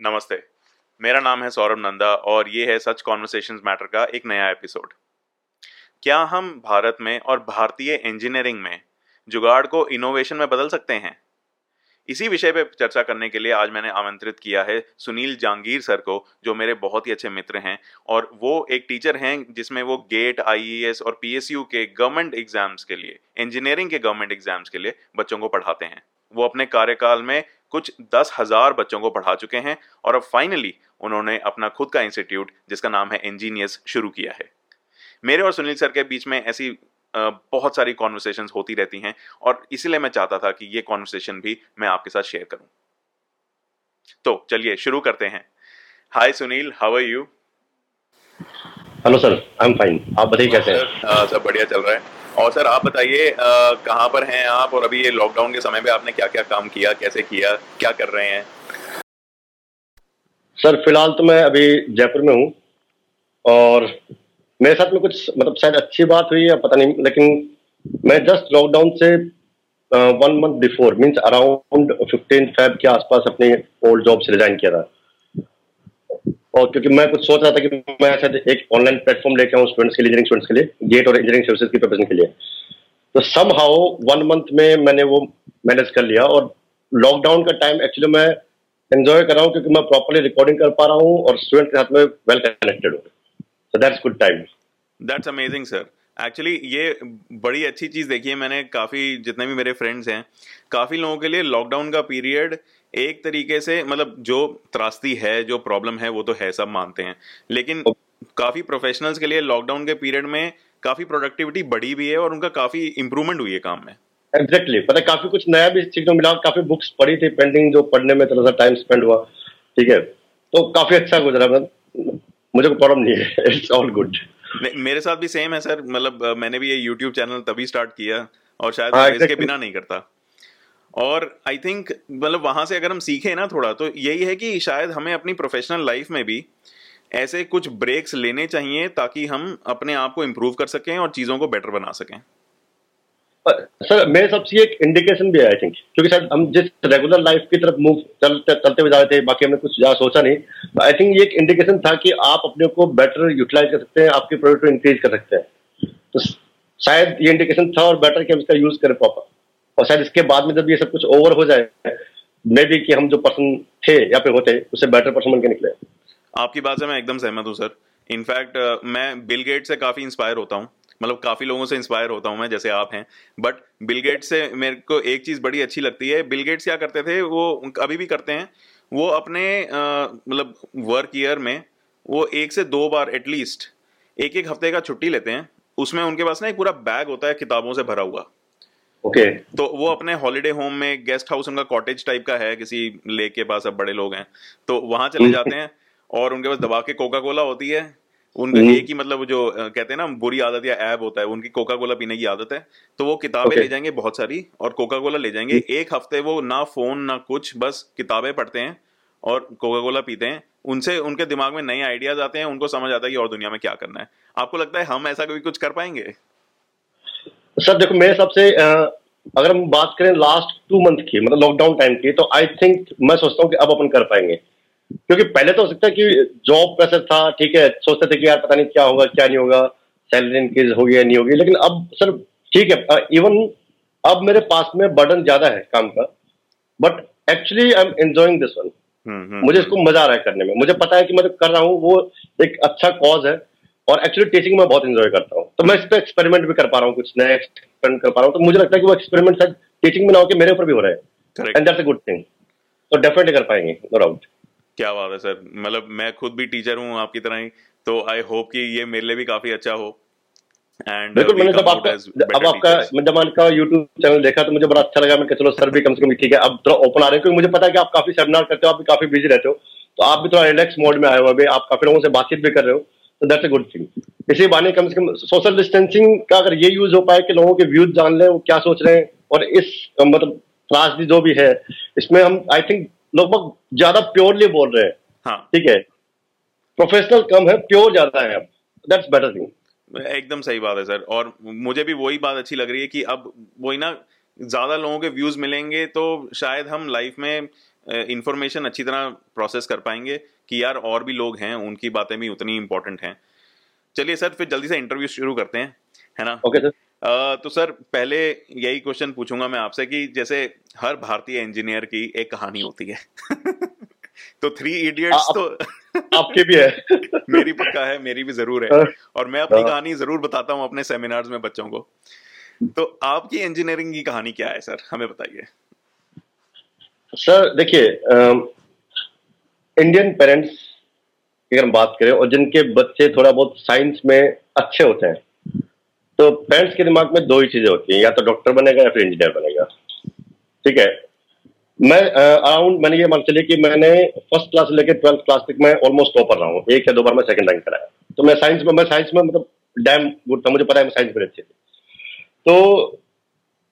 नमस्ते। मेरा नाम है सौरभ नंदा और ये है सच कॉन्वर्सेशन मैटर का एक नया एपिसोड क्या हम भारत में और भारतीय इंजीनियरिंग में जुगाड़ को इनोवेशन में बदल सकते हैं? इसी विषय पर चर्चा करने के लिए आज मैंने आमंत्रित किया है सुनील जहांगीर सर को, जो मेरे बहुत ही अच्छे मित्र हैं और वो एक टीचर हैं जिसमें वो गेट आईईएस और पीएसयू के गवर्नमेंट एग्ज़ाम्स के लिए इंजीनियरिंग के गवर्नमेंट एग्ज़ाम्स के लिए बच्चों को पढ़ाते हैं। वो अपने कार्यकाल में कुछ दस हज़ार बच्चों को पढ़ा चुके हैं और अब फाइनली उन्होंने अपना खुद का इंस्टीट्यूट जिसका नाम है इंजीनियस शुरू किया है। मेरे और सुनील सर के बीच में ऐसी बहुत सारी कॉन्वर्सेशन होती रहती हैं और इसीलिए मैं चाहता था कि ये कॉन्वर्सेशन भी मैं आपके साथ शेयर करूँ। तो चलिए शुरू करते हैं। Hi Sunil how are you hello sir I am fine आप बताइए कैसे हैं? सब बढ़िया चल रहा है। और सर, आप बताइए कहाँ पर हैं आप और अभी ये लॉकडाउन के समय में आपने क्या क्या काम किया, कैसे किया, क्या कर रहे हैं? सर, फ़िलहाल तो मैं अभी जयपुर में हूँ और मेरे साथ में कुछ मतलब शायद अच्छी बात हुई है पता नहीं, लेकिन मैं जस्ट लॉकडाउन से one month before means around fifteen Feb के आसपास अपने ओल्ड जॉब से रिजाइन किया था। और क्योंकि मैं कुछ सोच रहा था कि मैं शायद एक ऑनलाइन प्लेटफॉर्म लेके आऊँ स्टूडेंट्स के लिए इंजीनियरिंग स्टूडेंट्स के लिए गेट और इंजीनियरिंग सर्विसेज़ की प्रोफेशन के लिए। तो सम हाउ वन मंथ में मैंने वो मैनेज कर लिया और लॉकडाउन का टाइम एक्चुअली मैं एंजॉय कर रहा हूँ क्योंकि मैं प्रॉपरली रिकॉर्डिंग कर पा रहा हूँ और स्टूडेंट के साथ में वेल कनेक्टेड हूँ। So that's good time that's amazing sir actually ये बड़ी अच्छी चीज़ देखी है मैंने, काफ़ी जितने भी मेरे फ्रेंड्स हैं, काफ़ी लोगों के लिए लॉकडाउन का पीरियड एक तरीके से मतलब जो त्रास्ती है जो प्रॉब्लम है वो तो है सब मानते हैं। लेकिन काफ़ी प्रोफेशनल्स के लिए लॉकडाउन के पीरियड में काफ़ी प्रोडक्टिविटी बढ़ी भी है और उनका काफ़ी इंप्रूवमेंट हुई है काम में। Exactly exactly. पता काफ़ी कुछ नया भी सीखने मिला काफ़ी बुक्स पढ़ी थी पेंटिंग जो पढ़ने में थोड़ा सा टाइम स्पेंड हुआ ठीक है? तो काफ़ी अच्छा गुजरा मतलब मुझे कोई प्रॉब्लम नहीं है इट्स ऑल गुड मेरे साथ भी सेम है सर मतलब मैंने भी ये यूट्यूब चैनल तभी स्टार्ट किया और शायद हाँ, इसके बिना नहीं करता। और आई थिंक मतलब वहाँ से अगर हम सीखे ना थोड़ा तो यही है कि शायद हमें अपनी प्रोफेशनल लाइफ में भी ऐसे कुछ ब्रेक्स लेने चाहिए ताकि हम अपने आप को इम्प्रूव कर सकें और चीज़ों को बेटर बना सकें। सर, मेरे सबसे एक इंडिकेशन भी है आई थिंक क्योंकि सर हम जिस रेगुलर लाइफ की तरफ़ मूव चलते चलते हुए जा रहे थे, बाकी हमने कुछ ज़्यादा सोचा नहीं आई थिंक ये एक इंडिकेशन था कि आप अपने को बेटर यूटिलाइज कर सकते हैं, आपकी प्रोडक्ट को इंक्रीज कर सकते हैं। तो शायद ये इंडिकेशन था और बेटर कि हम इसका यूज़ करें प्रॉपर और शायद इसके बाद में जब ये सब कुछ ओवर हो जाए मे भी कि हम जो पर्सन थे या फिर होते उससे बेटर पर्सन बन के निकले। आपकी बात से मैं एकदम सहमत हूँ सर इनफैक्ट uh, मैं बिल गेट से काफ़ी इंस्पायर होता हूँ। मतलब काफ़ी लोगों से इंस्पायर होता हूँ मैं जैसे आप हैं। बट बिल गेट से मेरे को एक चीज़ बड़ी अच्छी लगती है। बिल गेट्स क्या करते थे वो अभी भी करते हैं। वो अपने मतलब वर्क ईयर में वो एक से दो बार एटलीस्ट एक एक हफ़्ते का छुट्टी लेते हैं। उसमें उनके पास ना एक पूरा बैग होता है किताबों से भरा हुआ। Okay okay. तो वो अपने हॉलीडे होम में गेस्ट हाउस उनका कॉटेज टाइप का है किसी लेक के पास अब बड़े लोग हैं तो वहाँ चले जाते हैं और उनके पास दबा के कोका कोला होती है उनका हम्म। एक ही मतलब जो कहते हैं ना बुरी आदत या ऐब होता है उनकी कोका कोला पीने की आदत है तो वो किताबें okay. ले जाएँगे बहुत सारी और कोका कोला ले जाएँगे हम्म। एक हफ़्ते वो ना फ़ोन ना कुछ बस किताबें पढ़ते हैं और कोका कोला पीते हैं उनसे उनके दिमाग में नए आइडियाज़ आते हैं उनको समझ आता है कि और दुनिया में क्या करना है आपको लगता है हम ऐसा कभी कुछ कर पाएँगे सर देखो मेरे सबसे अगर हम बात करें लास्ट टू मंथ की मतलब लॉकडाउन टाइम की तो आई थिंक मैं सोचता हूँ कि अब अपन कर पाएँगे। क्योंकि पहले तो हो सकता है कि जॉब प्रेशर था ठीक है सोचते थे कि यार पता नहीं क्या होगा क्या नहीं होगा सैलरी इंक्रीज होगी या नहीं होगी लेकिन अब सर ठीक है इवन अब मेरे पास में बर्डन ज़्यादा है काम का but actually I am enjoying this one मुझे इसको मज़ा आ रहा है करने में। मुझे पता है कि मैं जो कर रहा हूँ वो एक अच्छा कॉज है और एक्चुअली टीचिंग में बहुत इंजॉय करता हूँ। तो मैं इस पर एक्सपेरिमेंट भी कर पा रहा हूँ कुछ नया एक्सपेरिमेंट कर पा रहा हूँ। तो मुझे लगता है कि वो एक्सपेरिमेंट शायद टीचिंग में ना होकर मेरे ऊपर भी हो रहा है। And that's a good thing तो डेफिनेटली कर पाएँगे नो डाउट क्या बात है सर। मतलब मैं खुद भी टीचर हूँ आपकी तरह ही। तो आई होप कि ये मेरे लिए भी काफ़ी अच्छा हो। एंड बिल्कुल मैंने जब आपका अब आपका जब यूट्यूब चैनल देखा तो मुझे बड़ा अच्छा लगा। मैं चलो सर भी कम से कम ठीक है अब थोड़ा ओपन आ रहे हैं। क्योंकि मुझे पता है कि आप काफ़ी सेमिनार करते हो आप भी काफ़ी बिज़ी रहते हो। तो आप भी थोड़ा रिलैक्स मोड में आए हो अभी। आप काफ़ी लोगों से बातचीत भी कर रहे हो। तो दैट्स अ गुड थिंग इसी बहाने कम से कम सोशल डिस्टेंसिंग का अगर ये यूज़ हो पाए कि लोगों के व्यूज़ जान ले वो क्या सोच रहे हैं और इस मतलब त्रासदी जो भी है इसमें हम आई थिंक लगभग ज़्यादा प्योरली बोल रहे हैं। हाँ। ठीक है? प्रोफेशनल कम है प्योर ज़्यादा है अब। दैट्स बेटर थिंग एकदम सही बात है सर और मुझे भी वही बात अच्छी लग रही है कि अब वही ना ज़्यादा लोगों के व्यूज़ मिलेंगे तो शायद हम लाइफ में इंफॉर्मेशन अच्छी तरह प्रोसेस कर पाएँगे। कि यार और भी लोग हैं उनकी बातें भी उतनी इंपॉर्टेंट हैं। चलिए सर फिर जल्दी से इंटरव्यू शुरू करते हैं है ना? ओके सर तो सर पहले यही क्वेश्चन पूछूँगा मैं आपसे कि जैसे हर भारतीय इंजीनियर की एक कहानी होती है। तो थ्री इडियट्स तो आपके भी है। मेरी पक्का है मेरी भी ज़रूर है। हाँ। और मैं अपनी हाँ। कहानी ज़रूर बताता हूँ अपने सेमिनार्स में बच्चों को। तो आपकी इंजीनियरिंग की कहानी क्या है सर? हमें बताइए। सर देखिए इंडियन पेरेंट्स की अगर हम बात करें, और जिनके बच्चे थोड़ा बहुत साइंस में अच्छे होते हैं तो पेरेंट्स के दिमाग में दो ही चीज़ें होती हैं, या तो डॉक्टर बनेगा या फिर इंजीनियर बनेगा। ठीक है? मैं अराउंड मैंने ये मान चलिए कि मैंने फ़र्स्ट क्लास लेकर ट्वेल्थ क्लास तक मैं ऑलमोस्ट टॉपर रहा हूँ। एक या दो बार मैं सेकंड रैंक कराया तो मैं साइंस में, मैं साइंस में मतलब डैम गुड था, मुझे पता है साइंस में अच्छी थी। तो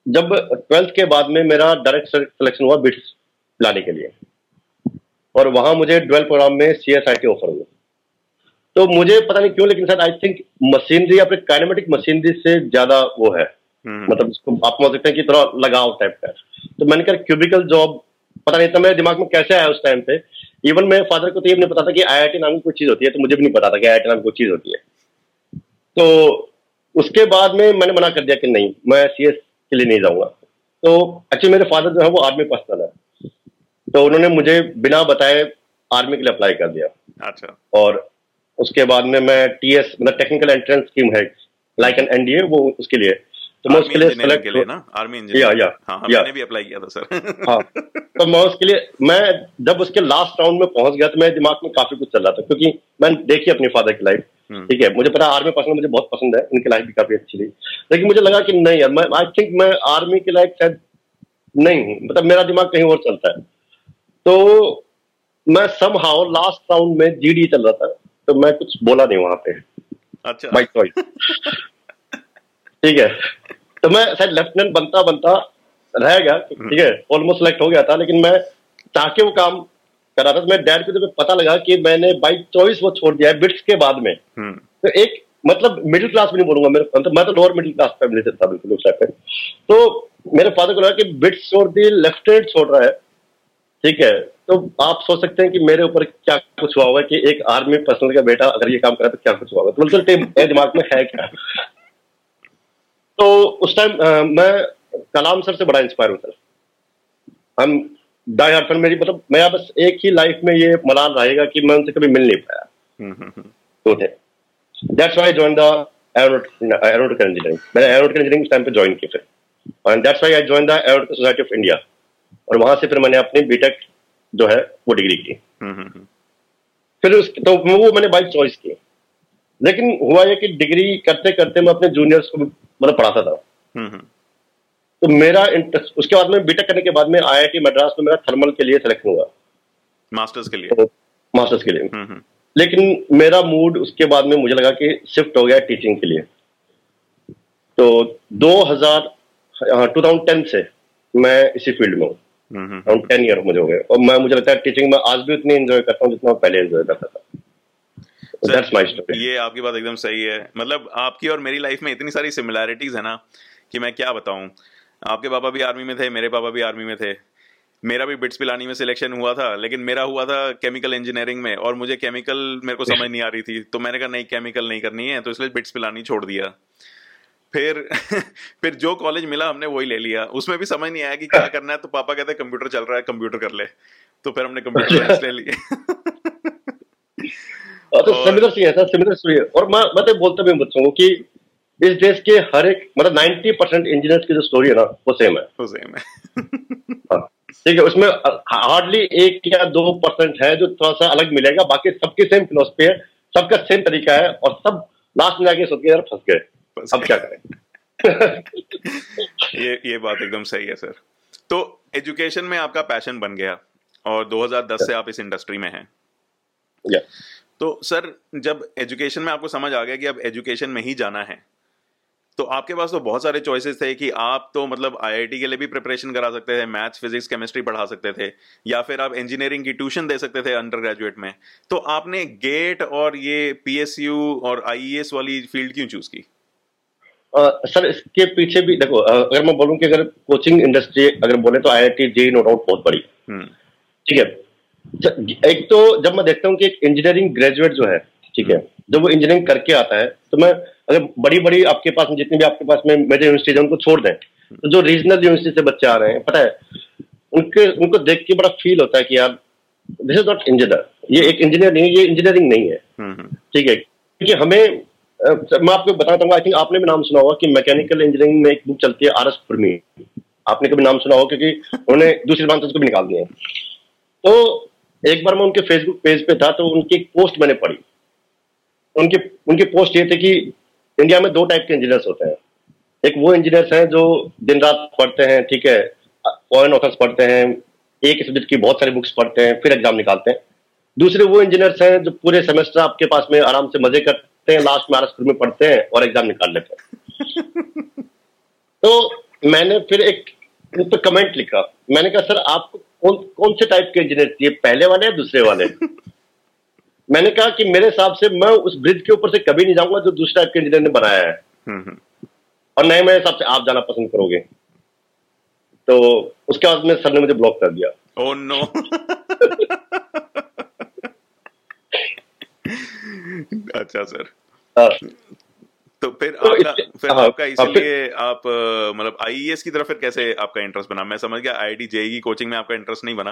जब ट्वेल्थ के बाद में मेरा डायरेक्ट सिलेक्शन हुआ बिट्स लाने के लिए। और वहाँ मुझे ट्वेल्थ प्रोग्राम में C S I T offer हुआ। तो मुझे पता नहीं क्यों लेकिन सर आई थिंक मशीनरी या फिर काइनेमेटिक मशीनरी से ज़्यादा वो है। हम्म। मतलब इसको आप मान सकते हैं कि थोड़ा लगाव टाइप का तो मैंने कहा क्यूबिकल जॉब पता नहीं था मेरे दिमाग में कैसे आया उस टाइम पे? इवन मेरे फादर को तो ये नहीं पता था कि आईआईटी नाम की कोई चीज़ होती है तो मुझे भी नहीं पता था कि आईआईटी नाम की कोई चीज़ होती है। तो उसके बाद में मैंने मना कर दिया कि नहीं मैं सीएस के लिए नहीं जाऊँगा। तो एक्चुअली मेरे फादर जो है वो आर्मी पर्सनल है। तो उन्होंने मुझे बिना बताए आर्मी के लिए अप्लाई कर दिया। अच्छा। और उसके बाद में मैं टीएस मतलब टेक्निकल एंट्रेंस स्कीम है लाइक एन एनडीए वो उसके लिए। तो मैं उसके लिए सेलेक्ट के लिए ना? आर्मी इंजीनियर या या हाँ, हाँ, या मैंने भी अप्लाई किया था सर हाँ। तो मैं उसके लिए मैं जब उसके लास्ट राउंड में पहुँच गया तो मेरे दिमाग में काफ़ी कुछ चल रहा था क्योंकि मैंने देखी अपनी फादर की लाइफ हम्म। ठीक है? मुझे पता आर्मी पर्सनल मुझे बहुत पसंद है उनकी लाइफ भी काफ़ी अच्छी थी लेकिन मुझे लगा कि नहीं यार मैं आई थिंक मैं आर्मी की लाइफ शायद नहीं हूँ। मतलब मेरा दिमाग कहीं और चलता है। तो मैं सम हाउ लास्ट राउंड में जीडी चल रहा था तो मैं कुछ बोला नहीं वहाँ पे अच्छा माई चॉइस ठीक है तो मैं शायद लेफ्टिनेंट बनता बनता रह गया। ठीक है ऑलमोस्ट सिलेक्ट हो गया था लेकिन मैं चाह के वो काम कर रहा था तो मेरे डैड को जब पता लगा कि मैंने बाई चॉइस वो छोड़ दिया है बिट्स के बाद में हम्म। तो एक मतलब मिडिल क्लास भी नहीं बोलूँगा मेरे मतलब मैं तो लोअर मिडिल क्लास फैमिली से था बिल्कुल उस टाइप पे तो मेरे फादर को लगा कि बिट्स छोड़ दी लेफ्टिनेंट छोड़ रहा है ठीक है? तो आप सोच सकते हैं कि मेरे ऊपर क्या कुछ हुआ होगा कि एक आर्मी पर्सनल का बेटा अगर ये काम करा तो क्या कुछ हुआ होगा? तो बिल्कुल दिमाग में है क्या? तो उस टाइम मैं कलाम सर से बड़ा इंस्पायर हूँ सर हम डाई हार्ट फ़ैन मेरी मतलब मेरा बस एक ही लाइफ में ये मलाल रहेगा कि मैं उनसे कभी मिल नहीं पाया। तो थे। That's why join the aeronautical engineering मैंने एरोनॉटिकल इंजीनियरिंग टाइम पे ज्वाइन की फिर and that's why I join the aeronautical society of India और वहाँ से फिर मैंने अपनी बीटेक जो है वो डिग्री की। फिर उस तो वो मैंने बाई चॉइस की। लेकिन हुआ ये कि डिग्री करते करते मैं अपने जूनियर्स को मतलब पढ़ाता था। तो मेरा इंटरेस्ट उसके बाद में बीटेक करने के बाद में आईआईटी मद्रास में मेरा थर्मल के लिए सिलेक्शन हुआ। मास्टर्स के लिए? तो, मास्टर्स के लिए। हम्म, हम्म। लेकिन मेरा मूड उसके बाद में मुझे लगा कि शिफ्ट हो गया टीचिंग के लिए। तो 2000 2010 से मैं इसी फ़ील्ड में हूँ। अराउंड टेन ईयर मुझे हो गए। और मैं मुझे लगता है टीचिंग में आज भी उतनी एंजॉय करता हूँ जितना पहले एंजॉय करता था। That's my story. ये आपकी बात एकदम सही है। मतलब आपकी और मेरी लाइफ में इतनी सारी सिमिलैरिटीज है ना कि मैं क्या बताऊँ? आपके पापा भी आर्मी में थे मेरे पापा भी आर्मी में थे। मेरा भी बिट्स पिलानी में सिलेक्शन हुआ था लेकिन मेरा हुआ था केमिकल इंजीनियरिंग में और मुझे केमिकल मेरे को समझ नहीं आ रही थी। तो मैंने कहा नहीं केमिकल नहीं करनी है। तो इसलिए बिट्स पिलानी छोड़ दिया। फिर फिर जो कॉलेज मिला हमने वही ले लिया। उसमें भी समझ नहीं आया कि क्या करना है तो पापा कहते कंप्यूटर चल रहा है कंप्यूटर कर ले। तो फिर हमने कंप्यूटर साइंस ले लिए तो सिमिलर सी है सर सिमिलर और मैं मैं तो बोलता भी बच्चों को कि इस देश के हर एक मतलब नाइन्टी परसेंट इंजीनियर्स की जो स्टोरी है ना वो सेम है। वो सेम है। हाँ, ठीक है उसमें हार्डली एक या दो परसेंट है जो थोड़ा सा अलग मिलेगा बाकी सबकी सेम फिलोसफी है सबका सेम तरीका है और सब लास्ट में जाके सोच यार फंस गए। अब क्या करें ये ये बात एकदम सही है सर तो एजुकेशन में आपका पैशन बन गया और 2010 से आप इस इंडस्ट्री में हैं। तो सर जब एजुकेशन में आपको समझ आ गया कि अब एजुकेशन में ही जाना है तो आपके पास तो बहुत सारे चॉइसेस थे कि आप तो मतलब आईआईटी के लिए भी प्रिपरेशन करा सकते थे मैथ्स फिजिक्स केमिस्ट्री पढ़ा सकते थे या फिर आप इंजीनियरिंग की ट्यूशन दे सकते थे अंडर ग्रेजुएट में। तो आपने गेट और ये पीएसयू और आईईएस वाली फ़ील्ड क्यों चूज़ की? आ, सर इसके पीछे भी देखो अगर मैं बोलूँ कि अगर कोचिंग इंडस्ट्री अगर बोले तो I I T J no doubt बहुत बड़ी। हम्म। ठीक है? एक तो जब मैं देखता हूँ कि एक इंजीनियरिंग ग्रेजुएट जो है ठीक है जब वो इंजीनियरिंग करके आता है तो मैं अगर बड़ी बड़ी आपके पास जितनी भी आपके पास में मेजर यूनिवर्सिटी है उनको छोड़ दें। तो जो रीजनल यूनिवर्सिटी से बच्चे आ रहे हैं पता है उनके उनको देख के बड़ा फील होता है कि यार दिस इज़ नॉट इंजीनियर ये एक इंजीनियर नहीं है ये इंजीनियरिंग नहीं है। हम्म, हम्म। ठीक है? क्योंकि हमें मैं आपको बताना चाहूँगा आई थिंक आपने भी नाम सुना होगा कि मैकेनिकल इंजीनियरिंग में एक बुक चलती है आर एस फुर्मी आपने कभी नाम सुना होगा क्योंकि उन्होंने दूसरी बात उसको भी निकाल दिया तो एक बार मैं उनके फेसबुक पेज पे था तो उनकी एक पोस्ट मैंने पढ़ी। उनकी उनकी पोस्ट ये थी कि इंडिया में दो टाइप के इंजीनियर्स होते हैं। एक वो इंजीनियर्स हैं जो दिन रात पढ़ते हैं, ठीक है फॉरन ऑथर्स पढ़ते हैं, एक सब्जेक्ट की बहुत सारी बुक्स पढ़ते हैं, फिर एग्ज़ाम निकालते हैं। दूसरे वो इंजीनियर्स हैं जो पूरे सेमेस्टर आपके पास में आराम से मज़े करते हैं लास्ट में आर में पढ़ते हैं और एग्ज़ाम निकाल लेते हैं। तो मैंने फिर एक उन पर कमेंट लिखा। मैंने कहा सर आपको कौन कौन से टाइप के इंजीनियर चाहिए पहले वाले या दूसरे वाले? मैंने कहा कि मेरे हिसाब से मैं उस ब्रिज के ऊपर से कभी नहीं जाऊँगा जो दूसरे टाइप के इंजीनियर ने बनाया है। हम्म, हम्म। और नए मेरे हिसाब से आप जाना पसंद करोगे। तो उसके बाद में सर ने मुझे ब्लॉक कर दिया। ओह नो अच्छा सर। हाँ, तो फिर तो आपका फिर हाँ, आपका हाँ, इसीलिए आप मतलब आईईएस की तरफ़ फिर कैसे आपका इंटरेस्ट बना? मैं समझ गया आईआईटी जेई की कोचिंग में आपका इंटरेस्ट नहीं बना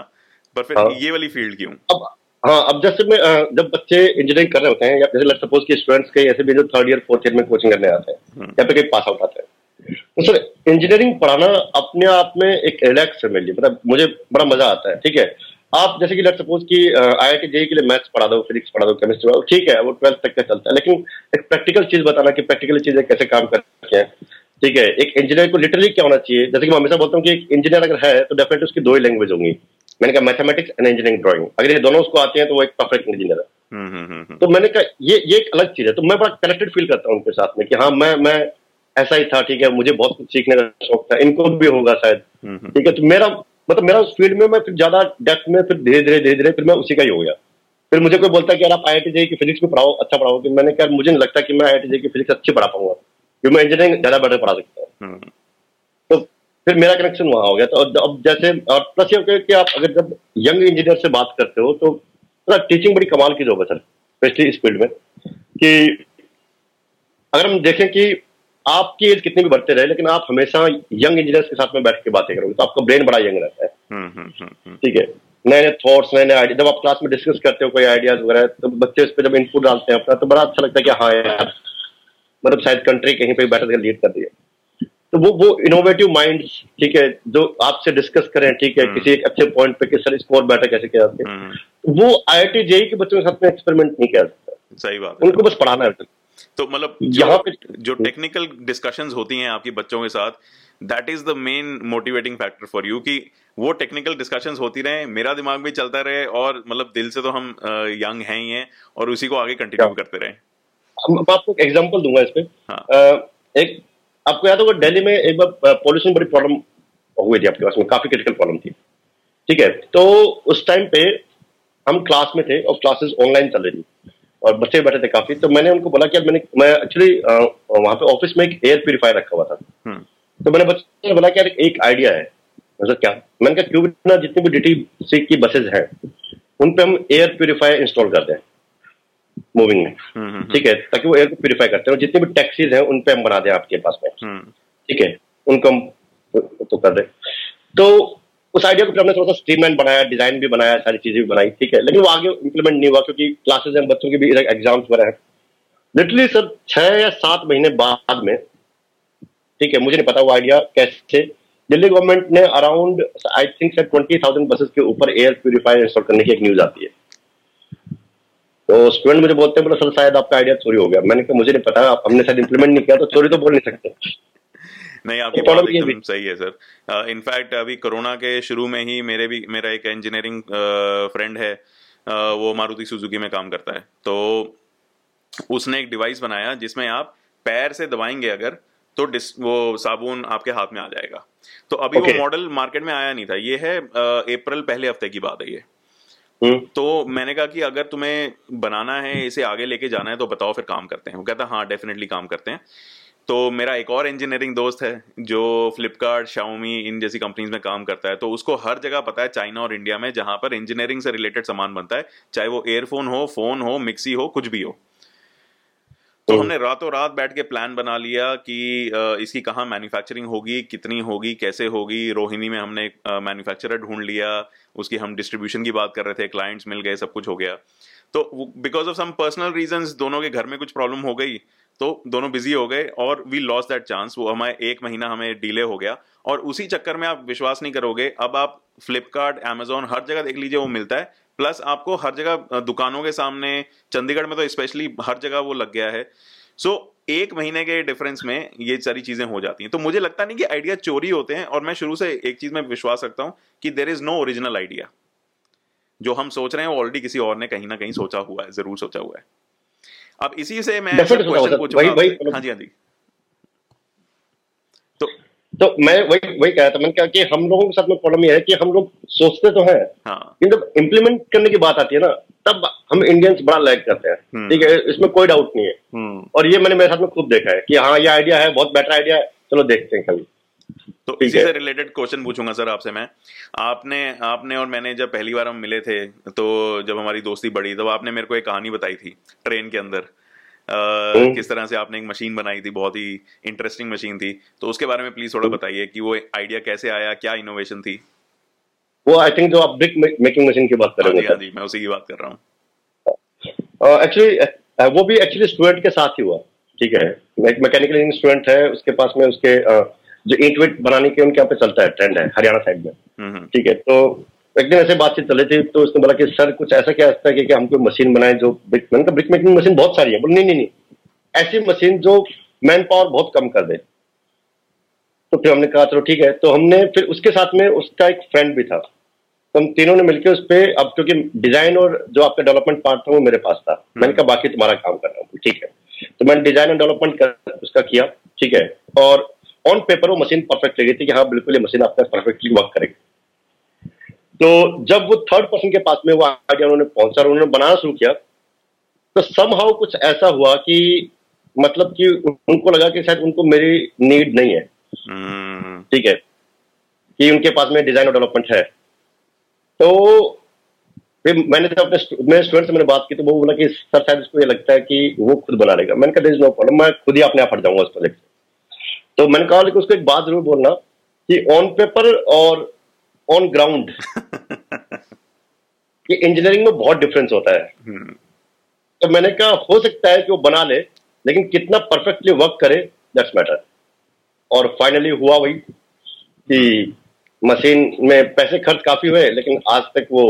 पर फिर। ये वाली फ़ील्ड क्यों? अब हाँ अब जैसे मैं जब बच्चे इंजीनियरिंग कर रहे होते हैं या जैसे सपोज़ कि स्टूडेंट्स कहीं ऐसे भी जो थर्ड ईयर फोर्थ ईयर में कोचिंग करने आते हैं हम्म। या फिर कहीं पास आउट आते हैं। तो सर इंजीनियरिंग पढ़ाना अपने आप में एक रिलैक्स है मेरे लिए मतलब मुझे बड़ा मज़ा आता है ठीक है? आप जैसे कि लेट सपोज़ कि आई आई टी जेई के लिए मैथ्स पढ़ा दो फिजिक्स पढ़ा दो केमिस्ट्री पढ़ा दो ठीक है वो ट्वेल्थ तक का चलता है लेकिन एक प्रैक्टिकल चीज़ बताना कि प्रैक्टिकल चीज़ें कैसे काम करती हैं ठीक है एक इंजीनियर को लिटरली क्या होना चाहिए जैसे कि मैं हमेशा बोलता हूँ कि एक इंजीनियर अगर है तो डेफिनेटली उसकी दो ही लैंग्वेज होंगी मैंने कहा मैथमेटिक्स एंड इंजीनियरिंग ड्राइंग अगर ये दोनों उसको आते हैं तो वो एक परफेक्ट इंजीनियर है हम्म हम्म हम्म। तो मैंने कहा ये ये एक अलग चीज़ है तो मैं बड़ा कनेक्टेड फील करता हूँ उनके साथ में कि हाँ मैं मैं ऐसा ही था ठीक है मुझे बहुत कुछ सीखने का शौक था इनको भी होगा शायद। ठीक है तो मेरा मतलब मेरा उस फ़ील्ड में मैं फिर ज़्यादा डेप्थ में फिर धीरे धीरे धीरे धीरे फिर मैं उसी का ही हो गया। फिर मुझे कोई बोलता है कि यार आप आई आई की फिजिक्स में पढ़ाओ अच्छा पढ़ाओ कि मैंने कहा मुझे नहीं लगता कि मैं आई आई की फिजिक्स अच्छी पढ़ा पाऊँगा क्योंकि मैं इंजीनियरिंग ज़्यादा बेटर पढ़ा सकता हूँ। हम्म। तो फिर मेरा कनेक्शन वहाँ हो गया। तो अब- अब जैसे और प्लस ये कि आप अगर जब यंग इंजीनियर से बात करते हो तो टीचिंग बड़ी कमाल की जॉब है सर स्पेशली इस फ़ील्ड में कि अगर हम देखें कि आपकी एज कितनी भी बढ़ते रहे लेकिन आप हमेशा यंग इंजीनियर्स के साथ में बैठ के बातें करोगे तो आपका ब्रेन बड़ा यंग रहता है। हम्म, हम्म, हम्म। ठीक है? नए नए थॉट्स नए नए आइडिया जब आप क्लास में डिस्कस करते हो कोई आइडियाज़ वगैरह तो बच्चे उस पर जब इनपुट डालते हैं अपना तो बड़ा अच्छा लगता है कि हाँ यार मतलब शायद कंट्री कहीं पे बैठकर लीड कर दिए तो वो वो इनोवेटिव माइंड ठीक है जो आपसे डिस्कस करें ठीक है। किसी एक अच्छे पॉइंट पे कि सर स्कोर बेटर कैसे किया जाते वो आई जेई के बच्चों के साथ में एक्सपेरिमेंट नहीं किया सकता। सही बात उनको बस पढ़ाना है। तो मतलब यहाँ जो पे- जो टेक्निकल डिस्कशंस होती हैं आपकी बच्चों के साथ that is the main motivating factor for you कि वो टेक्निकल डिस्कशंस होती रहे मेरा दिमाग भी चलता रहे और मतलब दिल से तो हम यंग हैं ही हैं और उसी को आगे कंटिन्यू करते रहे। मैं आपको एग्जांपल दूँगा इस पे। हाँ। एक आपको याद होगा दिल्ली में एक बार पॉल्यूशन बड़ी प्रॉब्लम हुई थी आपके पास में काफ़ी क्रिटिकल प्रॉब्लम थी। ठीक है तो उस टाइम पे हम क्लास में थे और क्लासेस ऑनलाइन चल रही थी। और बच्चे बैठे थे काफ़ी तो मैंने उनको बोला कि मैंने मैं एक्चुअली वहाँ पे ऑफ़िस में एक एयर प्यूरिफायर रखा हुआ था। हम्म, तो मैंने बच्चे ने बोला कि यार एक आइडिया है। मतलब क्या? मैंने कहा क्यों ना जितनी भी डीटी की बसेज हैं उन पे हम एयर प्यूरिफायर इंस्टॉल कर दें मूविंग में। हम्म, हम्म, ठीक है? ताकि वो एयर को प्यूरिफाई करते हैं जितनी भी टैक्सीज हैं उन पे हम बना दें आपके पास में। ठीक है? उनको हम तो कर दें। तो उस आइडिया को फिर हमने थोड़ा सा स्ट्रीमलाइन बनाया डिज़ाइन भी बनाया, सारी चीज़ें भी बनाई, ठीक है? लेकिन वो आगे इम्प्लीमेंट नहीं हुआ क्योंकि क्लासेस हैं बच्चों के भी एग्ज़ाम्स वगैरह हैं। लिटरली सर, छह या सात महीने बाद में, ठीक है, मुझे नहीं पता वो आइडिया कैसे। दिल्ली गवर्नमेंट ने around I think sir twenty thousand buses के ऊपर एयर प्यूरिफायर इंस्टॉल करने की एक न्यूज़ आती है। तो स्टूडेंट मुझे बोलते हैं, बोला, सर, शायद आपका आइडिया चोरी हो गया। मैंने कहा, मुझे नहीं पता हमने शायद इम्प्लीमेंट नहीं किया तो चोरी तो बोल नहीं सकते। नहीं आपकी बात एकदम सही है सर। इनफैक्ट अभी कोरोना के शुरू में ही मेरे भी मेरा एक इंजीनियरिंग फ्रेंड है वो मारुति सुजुकी में काम करता है। तो उसने एक डिवाइस बनाया जिसमें आप पैर से दबाएँगे अगर तो डिस वो साबुन आपके हाथ में आ जाएगा। तो अभी Okay. वो मॉडल मार्केट में आया नहीं था। ये है अप्रैल पहले हफ़्ते की बात है ये। हम्म तो मैंने कहा कि अगर तुम्हें बनाना है इसे आगे लेके जाना है तो बताओ फिर काम करते हैं। वो कहता हाँ डेफिनेटली काम करते हैं। तो मेरा एक और इंजीनियरिंग दोस्त है जो फ्लिपकार्ट शाओमी इन जैसी कंपनीज़ में काम करता है तो उसको हर जगह पता है चाइना और इंडिया में जहाँ पर इंजीनियरिंग से रिलेटेड सामान बनता है चाहे वो एयरफोन हो फ़ोन हो मिक्सी हो कुछ भी हो। तो हम्म। हमने रातों रात बैठ के प्लान बना लिया कि इसकी कहाँ मैन्युफैक्चरिंग होगी कितनी होगी कैसे होगी। रोहिणी में हमने एक मैन्युफैक्चरर ढूंढ लिया उसकी हम डिस्ट्रीब्यूशन की बात कर रहे थे क्लाइंट्स मिल गए सब कुछ हो गया। तो because of some personal reasons दोनों के घर में कुछ प्रॉब्लम हो गई। तो दोनों बिज़ी हो गए और वी लॉस दैट चांस वो हमारे एक महीना हमें डिले हो गया। और उसी चक्कर में आप विश्वास नहीं करोगे अब आप फ्लिपकार्ट Amazon हर जगह देख लीजिए वो मिलता है। प्लस आपको हर जगह दुकानों के सामने चंडीगढ़ में तो स्पेशली हर जगह वो लग गया है। सो so, एक महीने के डिफरेंस में ये सारी चीज़ें हो जाती हैं। तो मुझे लगता नहीं कि आइडिया चोरी होते हैं और मैं शुरू से एक चीज़ में विश्वास रखता हूँ कि there is no original idea जो हम सोच रहे हैं वो ऑलरेडी किसी और ने कहीं ना कहीं सोचा हुआ है ज़रूर सोचा हुआ है। अब इसी से मैं क्वेश्चन पूछूँगा। हाँ जी हाँ जी। तो तो मैं वही वही कह रहा था मैंने कहा कि हम लोगों के साथ में प्रॉब्लम यह है कि हम लोग सोचते तो हैं हाँ। लेकिन जब इम्प्लीमेंट करने की बात आती है ना तब हम इंडियंस बड़ा लैग करते हैं। हम्म। ठीक है? इसमें कोई डाउट नहीं है। हम्म। और ये मैंने मेरे साथ में खुद देखा है कि हाँ ये आइडिया है बहुत बेटर आइडिया है। चलो देखते हैं कभी तो इसी से रिलेटेड क्वेश्चन पूछूँगा सर आपसे मैं। आपने आपने और मैंने जब पहली बार हम मिले थे तो जब हमारी दोस्ती बढ़ी तब आपने मेरे को एक कहानी बताई थी ट्रेन के अंदर। अ, हम्म। किस तरह से आपने एक मशीन बनाई थी बहुत ही इंटरेस्टिंग मशीन थी। तो उसके बारे में प्लीज़ थोड़ा बताइए कि वो आइडिया कैसे आया क्या इनोवेशन थी? वो आई थिंक जो आप ब्रिक मेकिंग मशीन की बात हाँ करेंगे जी हाँ जी मैं उसी की बात कर रहा हूँ। एक्चुअली वो भी एक्चुअली स्टूडेंट के साथ ही हुआ ठीक है? एक मैकेनिकल इंजीनियरिंग स्टूडेंट है उसके पास में उसके अ, जो ईट विट बनाने के उनके यहाँ पे चलता है ट्रेंड है हरियाणा साइड में। हम्म हम्म, ठीक है तो एक दिन ऐसे बातचीत चली थी तो उसने बोला कि सर कुछ ऐसा क्या है कि, कि हम कोई मशीन बनाए जो ब्रिक मैंने कहा ब्रिक मेकिंग मशीन बहुत सारी है। बोले नहीं नहीं नहीं ऐसी मशीन जो मैन पावर बहुत कम कर दे। तो फिर हमने कहा चलो ठीक है। तो हमने फिर उसके साथ में उसका एक फ्रेंड भी था। तो हम तीनों ने मिलकर उस पर अब क्योंकि डिज़ाइन और जो आपका डेवलपमेंट पार्ट था वो मेरे पास था। मैंने कहा बाकी तुम्हारा काम कर रहा हूँ ठीक है। तो मैंने डिज़ाइन और डेवलपमेंट कर उसका किया ठीक है। और ऑन पेपर वो मशीन परफेक्ट लगी थी कि हाँ बिल्कुल ये मशीन आपका परफेक्टली वर्क करेगी तो जब वो थर्ड पर्सन के पास में वो आइडिया उन्होंने पहुँचा उन्होंने बनाना शुरू किया तो समहाउ कुछ ऐसा हुआ कि मतलब कि उनको लगा कि शायद उनको मेरी नीड नहीं है। हम्म, ठीक है? कि उनके पास में डिज़ाइन और डेवलपमेंट है। तो फिर मैंने जब अपने मेरे स्टूडेंट से मैंने बात की तो वो बोला कि सर शायद इसको ये लगता है कि वो खुद बना लेगा। मैंने कहा नो प्रॉब्लम मैं खुद ही अपने आप हट जाऊँगा उस प्रोजेक्ट से। तो मैंने कहा लेकिन उसको एक बात ज़रूर बोलना कि ऑन पेपर और ऑन ग्राउंड ये इंजीनियरिंग में बहुत डिफरेंस होता है। हम्म, तो मैंने कहा हो सकता है कि वो बना ले लेकिन कितना परफेक्टली वर्क करे दैट्स मैटर और फाइनली हुआ वही कि मशीन में पैसे खर्च काफ़ी हुए लेकिन आज तक वो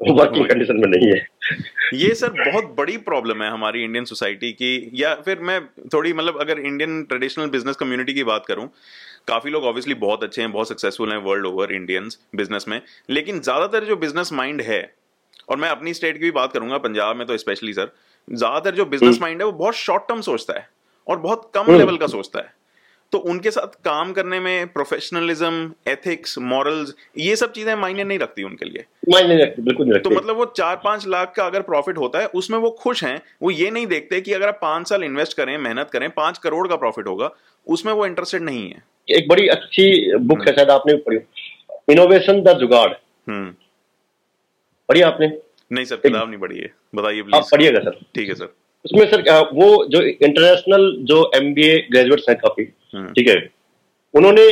वर्किंग कंडीशन में नहीं है। ये सर बहुत बड़ी प्रॉब्लम है हमारी इंडियन सोसाइटी की। या फिर मैं थोड़ी मतलब अगर इंडियन ट्रेडिशनल बिज़नेस कम्युनिटी की बात करूँ काफ़ी लोग ऑब्वियसली बहुत अच्छे हैं बहुत सक्सेसफुल हैं वर्ल्ड ओवर इंडियंस बिज़नेस में। लेकिन ज़्यादातर जो बिज़नेस माइंड है और मैं अपनी स्टेट की भी बात करूँगा पंजाब में तो स्पेशली सर ज़्यादातर जो बिज़नेस माइंड है वो बहुत शॉर्ट टर्म सोचता है और बहुत कम हम्म। लेवल का सोचता है। तो उनके साथ काम करने में प्रोफेशनलिज्म एथिक्स मॉरल्स ये सब चीज़ें मायने नहीं रखती उनके लिए। माइंड नहीं रखती बिल्कुल नहीं तो मतलब वो चार पाँच लाख का अगर प्रॉफिट होता है उसमें वो खुश हैं वो ये नहीं देखते कि अगर आप पाँच साल इन्वेस्ट करें मेहनत करें पाँच करोड़ का प्रॉफिट होगा उसमें वो इंटरेस्टेड नहीं है। एक बड़ी अच्छी बुक है शायद आपने पढ़ी इनोवेशन द जुगाड़ हम्म। पढ़ी आपने? नहीं सर किताब नहीं पढ़ी है। बताइए आप प्लीज़ पढ़िएगा सर। ठीक है सर। उसमें सर वो जो इंटरनेशनल जो एमबीए ग्रेजुएट्स हैं काफ़ी हम्म, ठीक है। उन्होंने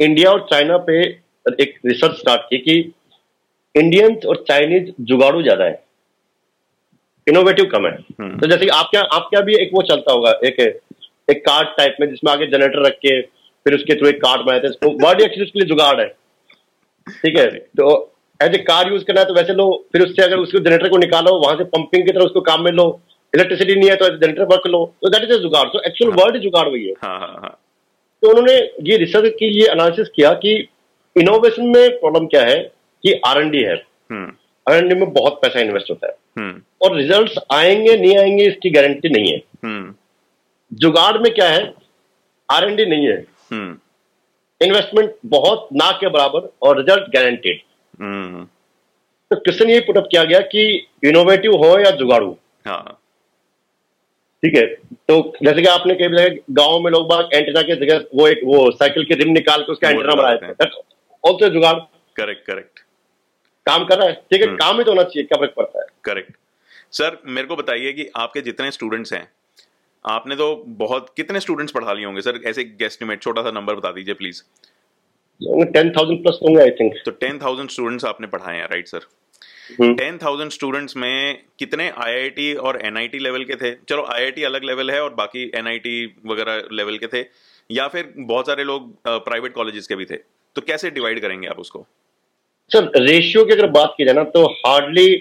इंडिया और चाइना पे एक रिसर्च स्टार्ट की कि इंडियंस और चाइनीज़ जुगाड़ू ज़्यादा है। इनोवेटिव कम है। हम्म। तो जैसे आपके आपके भी एक वो चलता होगा एक एक कार्ड टाइप में जिसमें आगे जनरेटर रख के फिर उसके थ्रू एक कार्ड बनाते हैं वर्ड एक्चुअली उसके लिए जुगाड़ है। ठीक है? तो एज ए कार यूज़ करना है तो वैसे लो फिर उससे अगर उसको जनरेटर को निकालो वहाँ से पंपिंग की तरह उसको काम में लो इलेक्ट्रिसिटी नहीं है तो जनरेटर वर्क लो। तो दैट इज़ ए जुगाड़। तो एक्चुअल वर्ड जुगाड़ वही है। हाँ हाँ हाँ। तो उन्होंने ये रिसर्च की ये एनालिसिस किया कि इनोवेशन में प्रॉब्लम क्या है? कि आर एन डी है। हम्म। आर एन डी में बहुत पैसा इन्वेस्ट होता है। हम्म। और रिजल्ट्स आएँगे नहीं आएँगे इसकी गारंटी नहीं है। हम्म। जुगाड़ में क्या है? आर एन डी नहीं है। हम्म। इन्वेस्टमेंट बहुत ना के बराबर और रिज़ल्ट गारंटेड हम्म। तो क्वेश्चन ये पुटअप किया गया कि इनोवेटिव हो या जुगाड़ू। हाँ। ठीक है? तो जैसे कि आपने जगह गाँव में लोग बाग एंटेना के जगह वो एक वो साइकिल की रिम निकाल के उसका एंटेना बनाया ऑल्सो जुगाड़। करेक्ट करेक्ट काम कर रहा है? ठीक है हम्म। काम ही तो होना चाहिए क्या फ़र्क पड़ता है? करेक्ट सर मेरे को बताइए कि आपके जितने स्टूडेंट्स हैं आपने तो बहुत कितने स्टूडेंट्स पढ़ा लिए होंगे? सर ऐसे गेस्टिमेट छोटा सा नंबर बता दीजिए प्लीज़ टेन थाउज़ेंड प्लस होंगे आई थिंक तो टेन थाउज़ेंड स्टूडेंट्स आपने पढ़ाए हैं right sir. Ten thousand students में कितने आईआईटी और एनआईटी लेवल के थे? चलो आईआईटी अलग लेवल है और बाकी एनआईटी वगैरह लेवल के थे। या फिर बहुत सारे लोग प्राइवेट कॉलेजेस के भी थे। तो कैसे डिवाइड करेंगे आप उसको? सर रेशियो की अगर बात की जाए ना तो हार्डली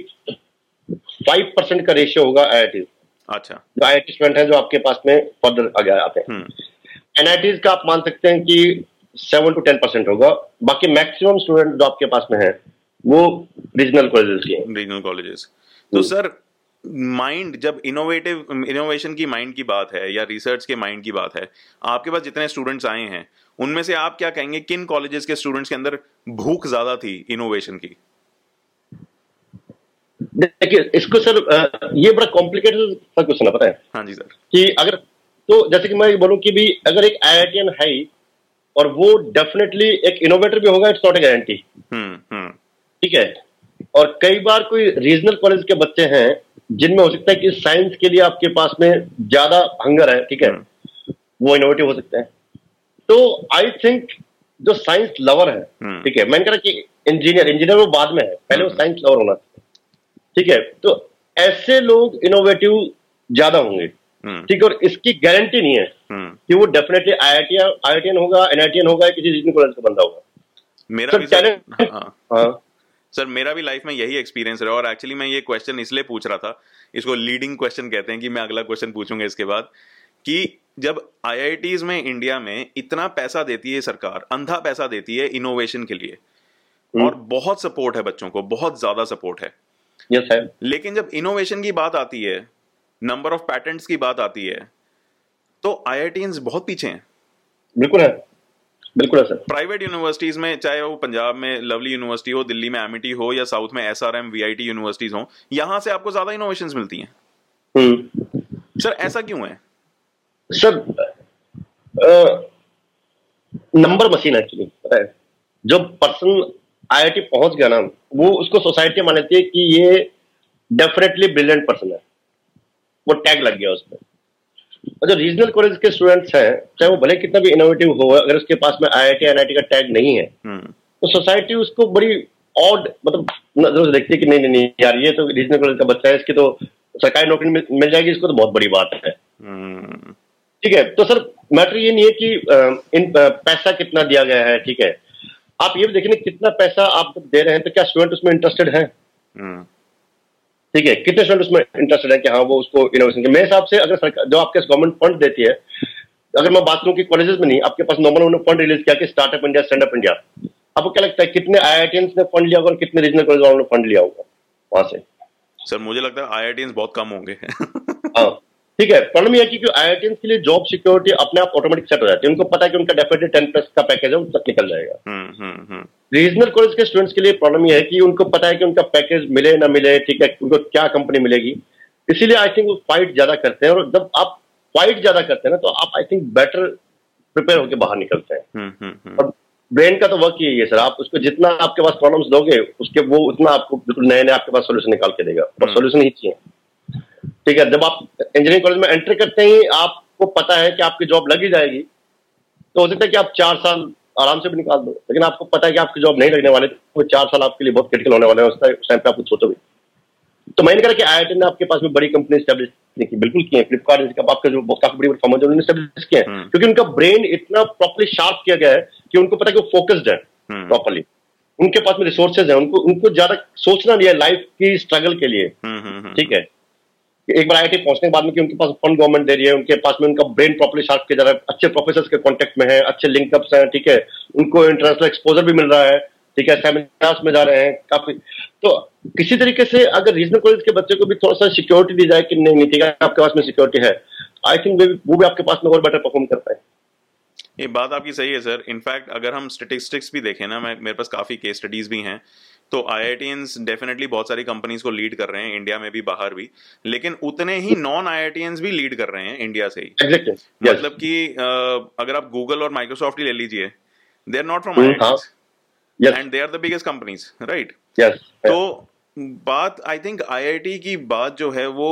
फाइव परसेंट का रेशियो होगा आईआईटी अच्छा। जो आई स्टूडेंट है जो आपके पास में फर्दर आगे आते हैं। हम्म। एनआईटीज का आप मान सकते हैं कि सेवन टू टेन परसेंट होगा। बाकी मैक्सिमम स्टूडेंट जो आपके पास में है वो रीजनल कॉलेजेस के हैं। रीजनल कॉलेजेस तो सर माइंड जब इनोवेटिव इनोवेशन की माइंड की बात है या रिसर्च के माइंड की बात है आपके पास जितने स्टूडेंट्स आए हैं उनमें से आप क्या कहेंगे किन कॉलेजेस के स्टूडेंट्स के अंदर भूख ज़्यादा थी इनोवेशन की? देखिए इसको सर ये बड़ा कॉम्प्लिकेटेड सा क्वेश्चन है पता है? हाँ जी सर। कि अगर तो जैसे कि मैं बोलूँ कि भी अगर एक आई है और वो डेफिनेटली एक इनोवेटर भी होगा it's not a guarantee hmm hmm. ठीक है? और कई बार कोई रीजनल कॉलेज के बच्चे हैं जिनमें हो सकता है कि साइंस के लिए आपके पास में ज़्यादा हंगर है ठीक है? हम्म। वो इनोवेटिव हो सकते हैं। तो आई थिंक जो साइंस लवर है हम्म। ठीक है मैंने कहा कि इंजीनियर इंजीनियर वो बाद में है पहले वो हम्म। साइंस लवर होना चाहिए ठीक है? तो ऐसे लोग इनोवेटिव ज़्यादा होंगे हम्म। ठीक है? और इसकी गारंटी नहीं है हम्म। कि वो डेफिनेटली आई आई होगा एनआईटीएन होगा किसी रीजनल कॉलेज का बंदा होगा। मेरा भी हाँ। हाँ। सर मेरा भी लाइफ में यही एक्सपीरियंस रहा और एक्चुअली मैं ये क्वेश्चन इसलिए पूछ रहा था इसको लीडिंग क्वेश्चन कहते हैं कि मैं अगला क्वेश्चन पूछूँगा इसके बाद कि जब आईआईटीज में इंडिया में इतना पैसा देती है सरकार अंधा पैसा देती है इनोवेशन के लिए हम्म। और बहुत सपोर्ट है बच्चों को बहुत ज़्यादा सपोर्ट है। यस है लेकिन जब इनोवेशन की बात आती है नंबर ऑफ़ पैटेंट्स की बात आती है तो आईआईटीज बहुत पीछे हैं। बिल्कुल है। बिल्कुल सर। प्राइवेट यूनिवर्सिटीज में चाहे वो पंजाब में लवली यूनिवर्सिटी हो दिल्ली में एमिटी हो या साउथ में S R M V I T universities हो यहाँ से आपको ज़्यादा इनोवेशन मिलती हैं। हम्म। सर ऐसा क्यों है? सर नंबर मशीन एक्चुअली पता है? जो पर्सन आईआईटी पहुँच गया ना वो उसको सोसाइटी मान लेती है कि ये डेफिनेटली ब्रिलियंट पर्सन है। वो टैग लग गया उसमें। और जो रीजनल कॉलेज के स्टूडेंट्स हैं चाहे वो भले कितना भी इनोवेटिव हो अगर उसके पास में आई आई एनआईटी का टैग नहीं है हम्म। तो सोसाइटी उसको बड़ी ऑड मतलब नज़रों से देखती है कि नहीं नहीं नहीं यार ये तो रीजनल कॉलेज का बच्चा है इसकी तो सरकारी नौकरी मिल, मिल जाएगी इसको तो बहुत बड़ी बात है। हम्म। ठीक है तो सर मैटर ये नहीं है कि इन पैसा कितना दिया गया है ठीक है। आप ये भी देखिए ना, कितना पैसा आप दे रहे हैं तो क्या स्टूडेंट उसमें इंटरेस्टेड है? हम्म। ठीक है कितने स्टूडेंट उसमें इंटरेस्टेड है कि हाँ वो उसको इनोवेशन के मेरे हिसाब से अगर सरकार जो आपके गवर्नमेंट फंड देती है अगर मैं बात करूँ की कॉलेजेस में नहीं आपके पास नॉर्मल उन्होंने फंड रिलीज़ किया कि startup India stand up India आपको क्या लगता है कितने आई ने फंड लिया होगा और कितने रीजनल कॉलेज वालों ने फंड लिया होगा वहाँ से? सर मुझे लगता है आई बहुत कम होंगे। हाँ। ठीक है प्रॉब्लम यह है कि आई के लिए जॉब सिक्योरिटी अपने आप ऑटोमेटिक सेट हो जाती है। उनको पता है कि उनका डेफिनेटली टेन प्लस का पैकेज है वो तक निकल जाएगा। Hmm hmm hmm. Regional college के स्टूडेंट्स के लिए प्रॉब्लम यह है कि उनको पता है कि उनका पैकेज मिले ना मिले ठीक है उनको क्या कंपनी मिलेगी। इसीलिए आई थिंक वो फाइट ज़्यादा करते हैं और जब आप फाइट ज़्यादा करते हैं ना तो आप आई थिंक बेटर प्रिपेयर होकर बाहर निकलते हैं। हम्म हम्म हम्म। और ब्रेन का तो वर्क यही है सर आप उसको जितना आपके पास प्रॉब्लम्स दोगे उसके वो उतना आपको बिल्कुल नए नए आपके पास सोल्यूशन निकाल के देगा। और हम्म। सोल्यूशन ही चाहिए। ठीक है जब आप इंजीनियरिंग कॉलेज में एंट्री करते ही आपको पता है कि आपकी जॉब लगी जाएगी तो हो सकता है कि आप चार साल आराम से भी निकाल दो लेकिन आपको पता है कि आपकी जॉब नहीं लगने वाले तो वो चार साल आपके लिए बहुत क्रिटिकल होने वाले हैं उस टाइम पे आप कुछ सोचोगे। तो मैंने कहा कि आई ने आपके पास में बड़ी कंपनी स्टैब्लिश की बिल्कुल की है फ्लिपकार्ट आपका जो काफ़ी बड़ी फर्म है उन्होंने स्टैब्लिश है हम्म। क्योंकि उनका ब्रेन इतना प्रॉपरली शार्प किया गया है कि उनको पता है कि वो फोकस्ड है प्रॉपरली उनके पास में रिसोर्सेज है उनको उनको ज़्यादा सोचना नहीं है लाइफ की स्ट्रगल के लिए। हम्म हम्म। ठीक है? एक बार आई पहुँचने के बाद में कि उनके पास फंड गवर्नमेंट दे रही है, उनके पास में उनका ब्रेन प्रॉपरली शार्प किया जा रहा है, अच्छे प्रोफेसर के कॉन्टेक्ट में है, अच्छे लिंकअप्स हैं, ठीक है? उनको इंटरनेशनल एक्सपोजर भी मिल रहा है, ठीक है? सेमिनार्स में जा रहे हैं, काफ़ी। तो किसी तरीके से अगर रीजनल कॉलेज के बच्चे को भी थोड़ा सा सिक्योरिटी दी जाए कि नहीं नहीं, ठीक है, आपके पास में सिक्योरिटी है आई थिंक वो भी आपके पास में और बेटर परफॉर्म कर पाए। ये बात आपकी सही है सर इनफैक्ट अगर हम स्टेटिस्टिक्स भी देखें ना, मैं, मेरे पास काफ़ी केस स्टडीज़ भी हैं तो आई डेफिनेटली बहुत सारी कंपनीज़ को लीड कर रहे हैं इंडिया में भी बाहर भी लेकिन उतने ही नॉन आई भी लीड कर रहे हैं इंडिया से ही। Exactly. मतलब कि अगर आप गूगल और माइक्रोसॉफ्ट ही ले लीजिए they are not from I and they are the biggest companies right तो बात आई थिंक आईआईटी की बात जो है वो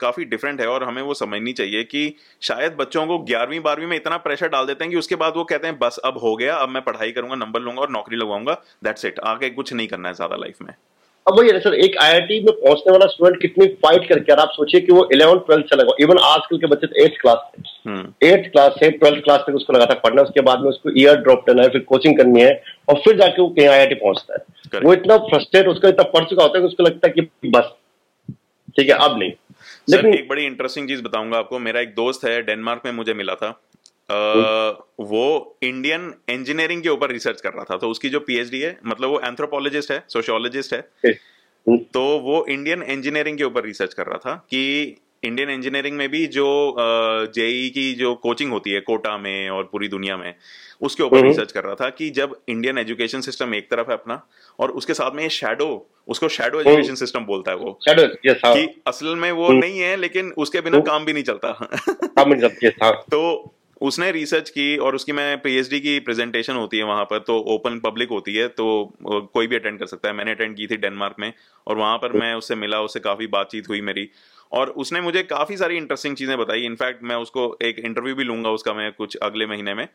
काफ़ी डिफरेंट है और हमें वो समझनी चाहिए कि शायद बच्चों को ग्यारहवीं, बारहवीं में इतना प्रेशर डाल देते हैं कि उसके बाद वो कहते हैं, बस, अब हो गया, अब मैं पढ़ाई करूँगा नंबर लूँगा और नौकरी लगवाऊँगा दैट्स इट आगे कुछ नहीं करना है ज़्यादा लाइफ में. अब वही है सर एक आईआईटी में पहुँचने वाला स्टूडेंट कितनी फाइट करके आप सोचिए कि वो इलेवन ट्वेल्थ चला गया इवन आजकल के बच्चे एट्थ क्लास थे एट्थ क्लास से ट्वेल्थ क्लास तक उसको लगा था पढ़ना उसके बाद में उसको ईयर ड्रॉप करना है फिर कोचिंग करनी है और फिर जाके वो कहीं आई पहुँचता है। वो इतना फ्रस्ट्रेट उसका इतना पढ़ चुका होता है कि उसको लगता है कि बस ठीक है अब नहीं। लेकिन एक बड़ी इंटरेस्टिंग चीज़ बताऊँगा आपको। मेरा एक दोस्त है डेनमार्क में मुझे मिला था। वो इंडियन इंजीनियरिंग के ऊपर रिसर्च कर रहा था। तो उसकी जो पीएचडी है मतलब वो एंथ्रोपोलॉजिस्ट है सोशियोलॉजिस्ट है तो वो इंडियन इंजीनियरिंग के ऊपर रिसर्च कर रहा था कि इंडियन इंजीनियरिंग में भी जो जेई की जो कोचिंग होती है कोटा में और पूरी दुनिया में उसके ऊपर रिसर्च कर रहा था कि जब इंडियन एजुकेशन सिस्टम एक तरफ़ है अपना और उसके साथ में ये शेडो उसको शेडो एजुकेशन सिस्टम बोलता है वो शेडो yes, कि असल में वो नहीं है लेकिन उसके बिना काम भी नहीं चलता। काम नहीं चलता तो उसने रिसर्च की और उसकी मैं पीएचडी की प्रेजेंटेशन होती है वहाँ पर तो ओपन पब्लिक होती है तो कोई भी अटेंड कर सकता है। मैंने अटेंड की थी डेनमार्क में और वहाँ पर मैं उससे मिला उससे काफ़ी बातचीत हुई मेरी और उसने मुझे काफ़ी सारी इंटरेस्टिंग चीज़ें बताई। इनफैक्ट मैं उसको एक इंटरव्यू भी लूँगा उसका मैं कुछ अगले महीने में।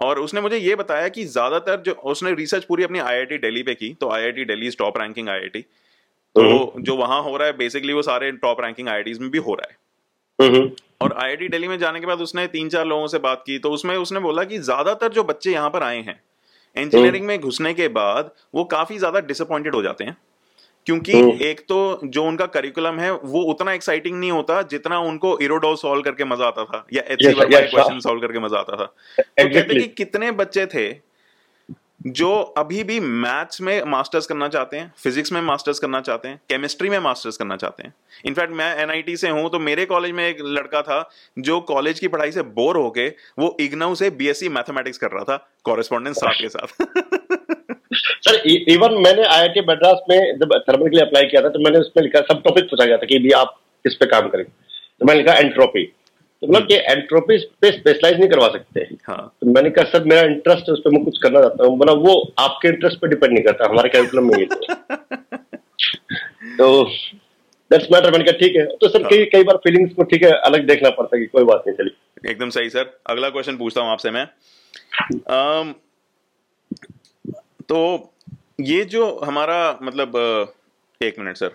और उसने मुझे ये बताया कि ज़्यादातर जो उसने रिसर्च पूरी अपनी आईआईटी दिल्ली पे की तो IIT Delhi top ranking IIT तो जो वहाँ हो रहा है बेसिकली वो सारे टॉप रैंकिंग आईआईटीज में भी हो रहा है। और आईआईटी दिल्ली में जाने के बाद उसने तीन चार लोगों से बात की तो उसमें उसने बोला कि ज़्यादातर जो बच्चे यहाँ पर आए हैं इंजीनियरिंग में घुसने के बाद वो काफ़ी ज़्यादा डिसअपॉइंटेड हो जाते हैं। क्योंकि एक तो जो उनका करिकुलम है वो उतना एक्साइटिंग नहीं होता जितना उनको इरोडोल सॉल्व करके मज़ा आता था या एच क्वेश्चन सॉल्व करके मज़ा आता था। तो कहते कि कितने बच्चे थे जो अभी भी मैथ्स में मास्टर्स करना चाहते हैं, फिजिक्स में मास्टर्स करना चाहते हैं, केमिस्ट्री में मास्टर्स करना चाहते हैं। इनफैक्ट मैं एनआईटी से हूँ तो मेरे कॉलेज में एक लड़का था जो कॉलेज की पढ़ाई से बोर होके वो इग्नाउ से बीएससी मैथमेटिक्स कर रहा था कॉरेस्पॉन्डेंस साथ के साथ। सर इवन मैंने आईआईटी मद्रास में जब थर्मल के लिए अप्लाई किया था तो मैंने उसमें लिखा, सब टॉपिक पूछा गया था कि भी आप इस पे काम करें तो मैंने लिखा एंट्रोपी तो मतलब कि एंट्रोपी पे स्पेशलाइज नहीं करवा सकते। हाँ। तो मैंने कहा सर मेरा इंटरेस्ट है उस पर मैं कुछ करना चाहता हूँ। मतलब वो आपके इंटरेस्ट पे डिपेंड नहीं करता हमारे कैरिकुलम में ये तो दैट्स मैटर मैंने कहा ठीक है। तो सर हाँ। कई कई बार फीलिंग्स को ठीक है अलग देखना पड़ता है कि कोई बात नहीं चली एकदम सही सर। अगला क्वेश्चन पूछता हूँ आपसे मैं। um, तो ये जो हमारा मतलब एक मिनट सर।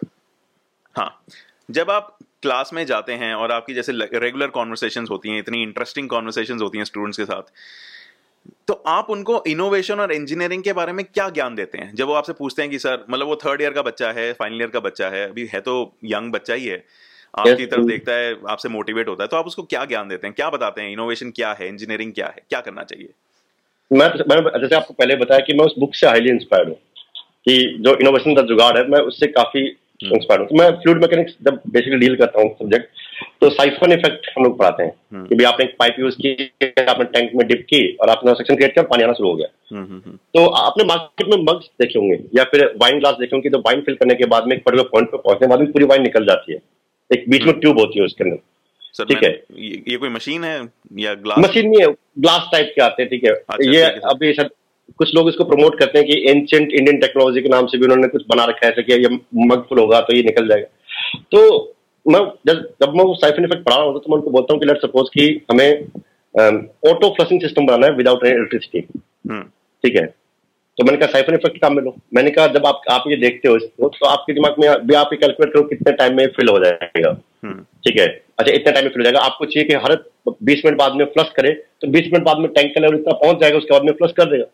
हाँ। जब आप क्लास में जाते हैं और आपकी जैसे रेगुलर कॉन्वर्सेशन होती हैं इतनी इंटरेस्टिंग कॉन्वर्सेशन होती हैं स्टूडेंट्स के साथ। तो आप उनको इनोवेशन और इंजीनियरिंग के बारे में क्या ज्ञान देते हैं? जब वो आपसे पूछते हैं कि सर मतलब वो थर्ड ईयर का बच्चा है फाइनल ईयर का बच्चा है अभी है तो यंग बच्चा ही है आपकी तरफ़ देखता है आपसे मोटिवेट होता है तो आप उसको क्या ज्ञान देते हैं? क्या बताते हैं? इनोवेशन क्या है? इंजीनियरिंग क्या है? क्या करना चाहिए? मैं मैंने जैसे आपको पहले बताया कि मैं उस बुक से हाईली इंस्पायर्ड हूँ कि जो इनोवेशन का जुगाड़ है मैं उससे काफ़ी इंस्पायर हूँ। तो मैं फ्लूड मैकेनिक्स जब बेसिकली डील करता हूँ सब्जेक्ट तो साइफन इफ़ेक्ट हम लोग पढ़ाते हैं। हम्म। कि भी आपने एक पाइप यूज़ की आपने टैंक में डिप की और आपने सेक्शन क्रिएट किया पानी आना शुरू हो गया। हम्म, हम्म, तो आपने मार्केट में मग्स देखे होंगे या फिर वाइन ग्लास देखे होंगे तो वाइन फिल करने के बाद में एक पर्टिकुलर पॉइंट पे पहुँचने के बाद में पूरी वाइन निकल जाती है। एक बीच में ट्यूब होती है उसके अंदर। ठीक है? ये कोई मशीन है या ग्लास मशीन नहीं है ग्लास टाइप के आते हैं ठीक है? अच्छा, ये अभी सर कुछ लोग इसको प्रमोट करते हैं कि एंशियंट इंडियन टेक्नोलॉजी के नाम से भी उन्होंने कुछ बना रखा है कि ये मग फुल होगा तो ये निकल जाएगा। तो मैं जब जब मैं वो साइफन इफ़ेक्ट पढ़ा रहा होता तो मैं उनको बोलता हूँ कि लेट सपोज़ कि हमें ऑटो फ्लशिंग सिस्टम बनाना है विदाउट इलेक्ट्रिसिटी ठीक है? तो मैंने कहा साइफन इफ़ेक्ट काम में लो। मैंने कहा जब आप आप ये देखते हो इसको तो आपके दिमाग में भी आप ये कैलकुलेट करो कितने टाइम में फिल हो जाएगा। हम्म। ठीक है? अच्छा इतने टाइम में फिल हो जाएगा। आपको चाहिए कि हर बीस मिनट बाद में फ्लश करे तो बीस मिनट बाद में टैंक का लेवल इतना पहुँच जाएगा उसके बाद में फ्लश कर देगा।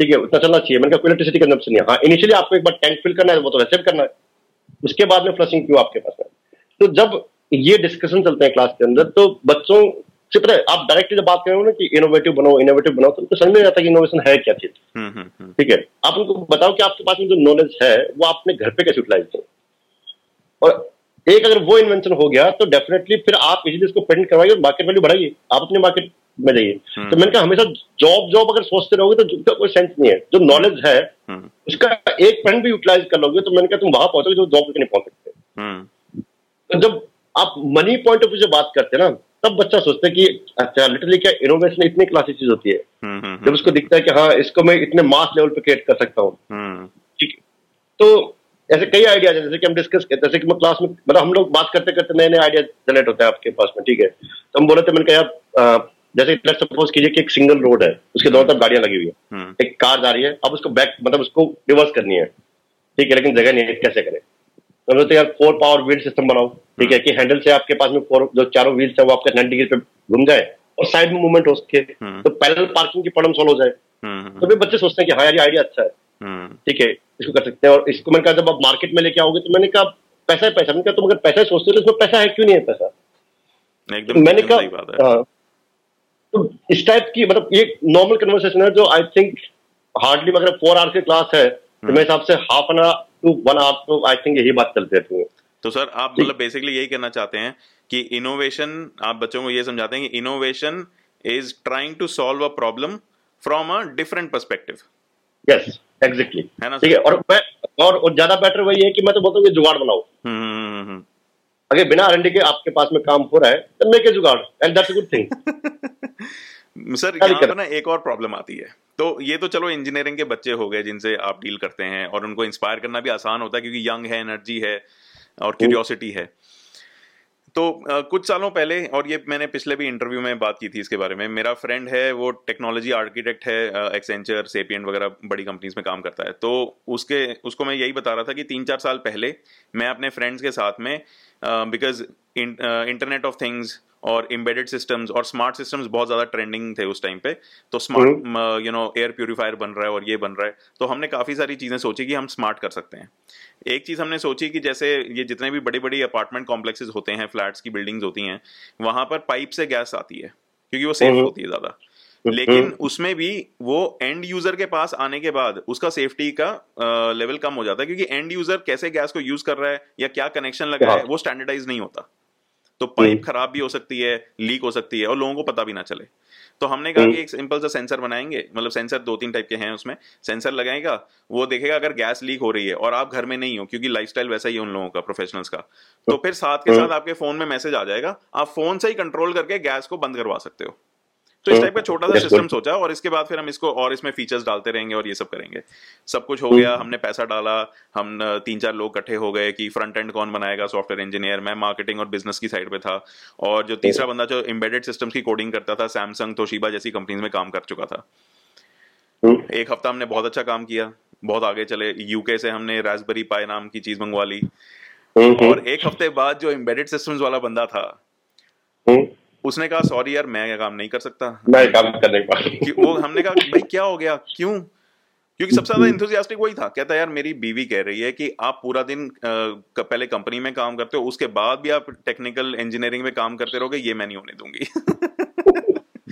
ठीक है उतना चलना चाहिए। मैंने कहा इलेक्ट्रिसिटी कंजम्पशन नहीं हाँ। इनिशियली आपको एक बार टैंक फिल करना है वो तो वैसे भी करना है। उसके बाद में फ्लशिंग क्यों आपके पास है। तो जब ये डिस्कशन चलते हैं क्लास के अंदर तो बच्चों से पता है आप डायरेक्टली जब बात करें ना कि इनोवेटिव बनाओ इनोवेटिव बनाओ तो उनको समझ में आता है कि इनोवेशन है क्या चीज़। हम्म, हम्म, हम्म। ठीक है आप उनको बताओ कि आपके पास में जो नॉलेज है वो आपने घर पे कैसे यूटिलाइज करें और एक अगर वो इन्वेंशन हो गया तो डेफिनेटली फिर आप इजीली उसको पेटेंट करवाइए और मार्केट वैल्यू बढ़ाइए। आप अपने मार्केट में जाइए हम्म। तो मैंने कहा हमेशा जॉब जॉब अगर सोचते रहोगे तो उसका कोई सेंस नहीं है। जो नॉलेज है हम्म, उसका एक पॉइंट भी यूटिलाइज कर लोगे तो मैंने कहा तुम वहाँ पहुंचोगे जो जॉब नहीं पहुँच सकते। हम्म, तो जब आप मनी पॉइंट ऑफ़ व्यू से बात करते हैं ना तब बच्चा सोचता है कि अच्छा लिटरली क्या इनोवेशन इतनी क्लासी चीज़ होती है? जब उसको दिखता है कि हाँ इसको मैं इतने मास लेवल पे क्रिएट कर सकता हूँ। ठीक है। तो ऐसे कई आइडियाज़ हैं जैसे कि हम डिस्कस करते जैसे कि मैं क्लास में मतलब हम लोग बात करते करते नए नए आइडिया जनरेट होते हैं आपके पास में ठीक है। तो हम बोले थे मैंने कहा यार जैसे लेट्स सपोज़ कीजिए कि एक सिंगल रोड है उसके दोनों तरफ़ गाड़ियाँ लगी हुई है। हम्म, एक कार जा रही है अब उसको बैक मतलब उसको रिवर्स करनी है। ठीक है लेकिन जगह नहीं है कैसे करें? तो बोलते यार फोर पावर व्हील सिस्टम बनाओ। ठीक है कि हैंडल से आपके पास में फोर जो चारों व्हील्स है वो आपके 90 डिग्री पे घूम जाए और साइड में मूवमेंट हो सके हम्म। तो पैरेलल पार्किंग की प्रॉब्लम सॉल्व हो जाए। हम्म, तो भी बच्चे सोचते हैं कि हाँ यार ये आइडिया अच्छा है। हम्म, ठीक है इसको कर सकते हैं। और इसको मैंने कहा जब आप मार्केट में लेके आओगे तो मैंने कहा पैसा है पैसा। मैंने कहा तुम अगर पैसा सोचते हो तो इसमें पैसा है क्यों नहीं है पैसा? एकदम मैंने कहा तो इस टाइप की मतलब ये नॉर्मल कन्वर्सेशन है जो आई थिंक हार्डली अगर फोर आवर्स की क्लास है तो मेरे हिसाब से half an hour to one hour तो आई थिंक यही बात चलती रहती है। तो सर आप मतलब बेसिकली यही कहना चाहते हैं कि इनोवेशन आप बच्चों को ये समझाते हैं कि innovation is trying to solve a problem from a different perspective yes exactly है ना ठीक है और मैं और, और ज़्यादा बेटर वही है कि मैं तो बोलता हूँ जुगाड़ बनाओ। हम्म अगर बिना आरएनडी के आपके पास में काम हो रहा है तो make a jugaad and that's a good thing sir यहाँ पर ना एक और प्रॉब्लम आती है। तो ये तो चलो इंजीनियरिंग के बच्चे हो गए जिनसे आप डील करते हैं और उनको इंस्पायर करना भी आसान होता है क्योंकि यंग है एनर्जी है और क्यूरियोसिटी है। तो अ, कुछ सालों पहले और ये मैंने पिछले भी इंटरव्यू में बात की थी इसके बारे में मेरा फ्रेंड है वो टेक्नोलॉजी आर्किटेक्ट है एक्सेंचर सेपियन वगैरह बड़ी कंपनीज़ में काम करता है। तो उसके उसको मैं यही बता रहा था कि तीन चार साल पहले मैं अपने फ्रेंड्स के साथ में बिकॉज़ इंटरनेट ऑफ़ थिंग्स और एम्बेडेड सिस्टम्स और स्मार्ट सिस्टम्स बहुत ज़्यादा ट्रेंडिंग थे उस टाइम पे। तो smart you know air purifier बन रहा है और ये बन रहा है। तो हमने काफ़ी सारी चीज़ें सोची कि हम स्मार्ट कर सकते हैं। एक चीज़ हमने सोची कि जैसे ये जितने भी बड़ी बड़ी अपार्टमेंट कॉम्प्लेक्सेस होते हैं फ्लैट्स की बिल्डिंग्स होती हैं वहाँ पर पाइप से गैस आती है क्योंकि वो सेफ़ हम्म। होती है ज़्यादा। लेकिन उसमें भी वो एंड यूज़र के पास आने के बाद उसका सेफ्टी का लेवल कम हो जाता है क्योंकि एंड यूज़र कैसे गैस को यूज़ कर रहा है या क्या कनेक्शन लगा है हाँ। वो स्टैंडर्डाइज नहीं होता। तो पाइप हम्म। खराब भी हो सकती है लीक हो सकती है और लोगों को पता भी ना चले तो हमने कहा हम्म। कि एक सिंपल सा सेंसर बनाएँगे मतलब सेंसर दो तीन टाइप के हैं उसमें सेंसर लगाएगा वो देखेगा अगर गैस लीक हो रही है और आप घर में नहीं हो क्योंकि लाइफस्टाइल वैसा ही है उन लोगों का प्रोफेशनल्स का तो फिर साथ के हम्म। साथ आपके फ़ोन में मैसेज आ जाएगा आप फ़ोन से ही कंट्रोल करके गैस को बंद करवा सकते हो तो इस टाइप का छोटा सा सिस्टम सोचा और इसके बाद फिर हम इसको और इसमें फीचर्स डालते रहेंगे और ये सब करेंगे। सब कुछ हो गया हमने पैसा डाला हम तीन चार लोग इकट्ठे हो गए कि फ्रंट एंड कौन बनाएगा सॉफ्टवेयर इंजीनियर मैं मार्केटिंग और बिज़नेस की साइड पे था। और जो तीसरा बंदा जो एम्बेडेड सिस्टम्स की कोडिंग करता था सैमसंग तोशिबा जैसी कंपनीज़ में काम कर चुका था। हम्म। एक हफ़्ता हमने बहुत अच्छा काम किया बहुत आगे चले। यूके से हमने रास्पबेरी पाई नाम की चीज़ मंगवा ली। हम्म, और एक हफ़्ते बाद जो एम्बेडेड सिस्टम्स वाला बंदा था हम्म, उसने कहा सॉरी यार मैं काम नहीं कर सकता। मैं काम करने का वो हमने कहा भाई क्या हो गया? क्यों? क्योंकि सबसे ज़्यादा इंथुजियास्टिक वही था। कहता यार मेरी बीवी कह रही है कि आप पूरा दिन पहले कंपनी में काम करते हो उसके बाद भी आप टेक्निकल इंजीनियरिंग में काम करते रहोगे ये मैं नहीं होने दूँगी।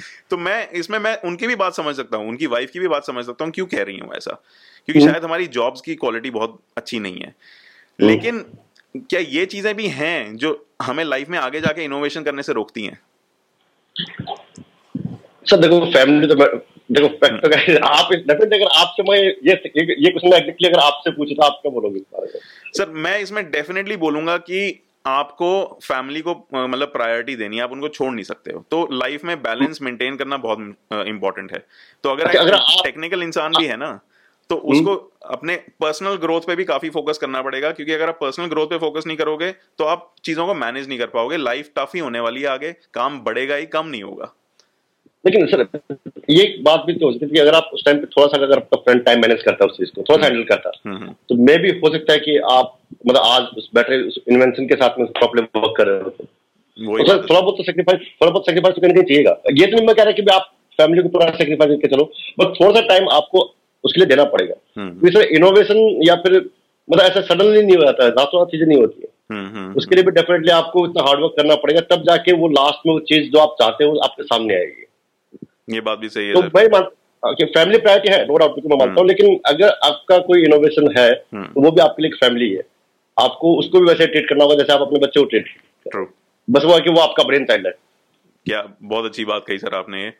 तो मैं इसमें मैं उनकी भी बात समझ सकता हूँ उनकी वाइफ की भी बात समझ सकता हूँ क्यों कह रही हूँ ऐसा? क्योंकि हम्म। शायद हमारी जॉब्स की क्वालिटी बहुत अच्छी नहीं है। लेकिन क्या ये चीज़ें भी हैं जो हमें लाइफ में आगे जाके इनोवेशन करने से रोकती हैं? सर देखो फैमिली तो देखो फैक्ट तो आप डेफिनेटली अगर आपसे मैं ये ये क्वेश्चन एग्जैक्टली अगर आपसे पूछे तो आप क्या बोलोगे इस बारे में? सर मैं इसमें डेफिनेटली बोलूँगा कि आपको फैमिली को मतलब प्रायोरिटी देनी है आप उनको छोड़ नहीं सकते हो। तो लाइफ में बैलेंस मेंटेन करना बहुत इंपॉर्टेंट है। तो अगर अच्छा, अगर टेक्निकल इंसान भी है ना तो उसको अपने पर्सनल ग्रोथ पे भी काफ़ी फोकस करना पड़ेगा क्योंकि अगर आप पर्सनल ग्रोथ पे फोकस नहीं करोगे तो आप चीज़ों को मैनेज नहीं कर पाओगे। लाइफ टफ ही होने वाली है आगे काम बढ़ेगा ही कम नहीं होगा। लेकिन सर ये बात भी तो हो सकती है कि अगर आप उस टाइम पे थोड़ा सा अगर आपका फ्रेंड टाइम मैनेज करता है उस चीज़ को थोड़ा सा हैंडल करता हम्म, हम्म, तो मे भी हो सकता है कि आप मतलब आज उस बैटरी उस इन्वेंशन के साथ में प्रॉब्लम वर्क कर रहे हो। तो सर थोड़ा बहुत तो सेक्रीफाइस थोड़ा बहुत सेक्रीफाइस तो करना चाहिएगा। ये तो नहीं मैं कह रहा कि आप फैमिली को पूरा सेक्रीफाइस करके चलो बट थोड़ा सा टाइम आपको उसके लिए देना पड़ेगा। हम्म, क्योंकि सर इनोवेशन या फिर मतलब ऐसा सडनली नहीं हो जाता है रातों रात चीज़ें नहीं होती है। हम्म, हम्म, उसके लिए भी डेफिनेटली आपको इतना हार्डवर्क करना पड़ेगा तब जाके वो लास्ट में वो चीज़ जो आप चाहते हो आपके सामने आएगी। ये बात भी सही है तो मैं मान कि फैमिली प्रायोरिटी है नो डाउट मैं मानता हूँ लेकिन अगर आपका कोई इनोवेशन है हम्म। तो वो भी आपके लिए एक फैमिली है। आपको उसको भी वैसे ट्रीट करना होगा जैसे आप अपने बच्चे को ट्रीट बस वो है कि वो आपका ब्रेन चाइल्ड है। क्या बहुत अच्छी बात कही सर आपने। ये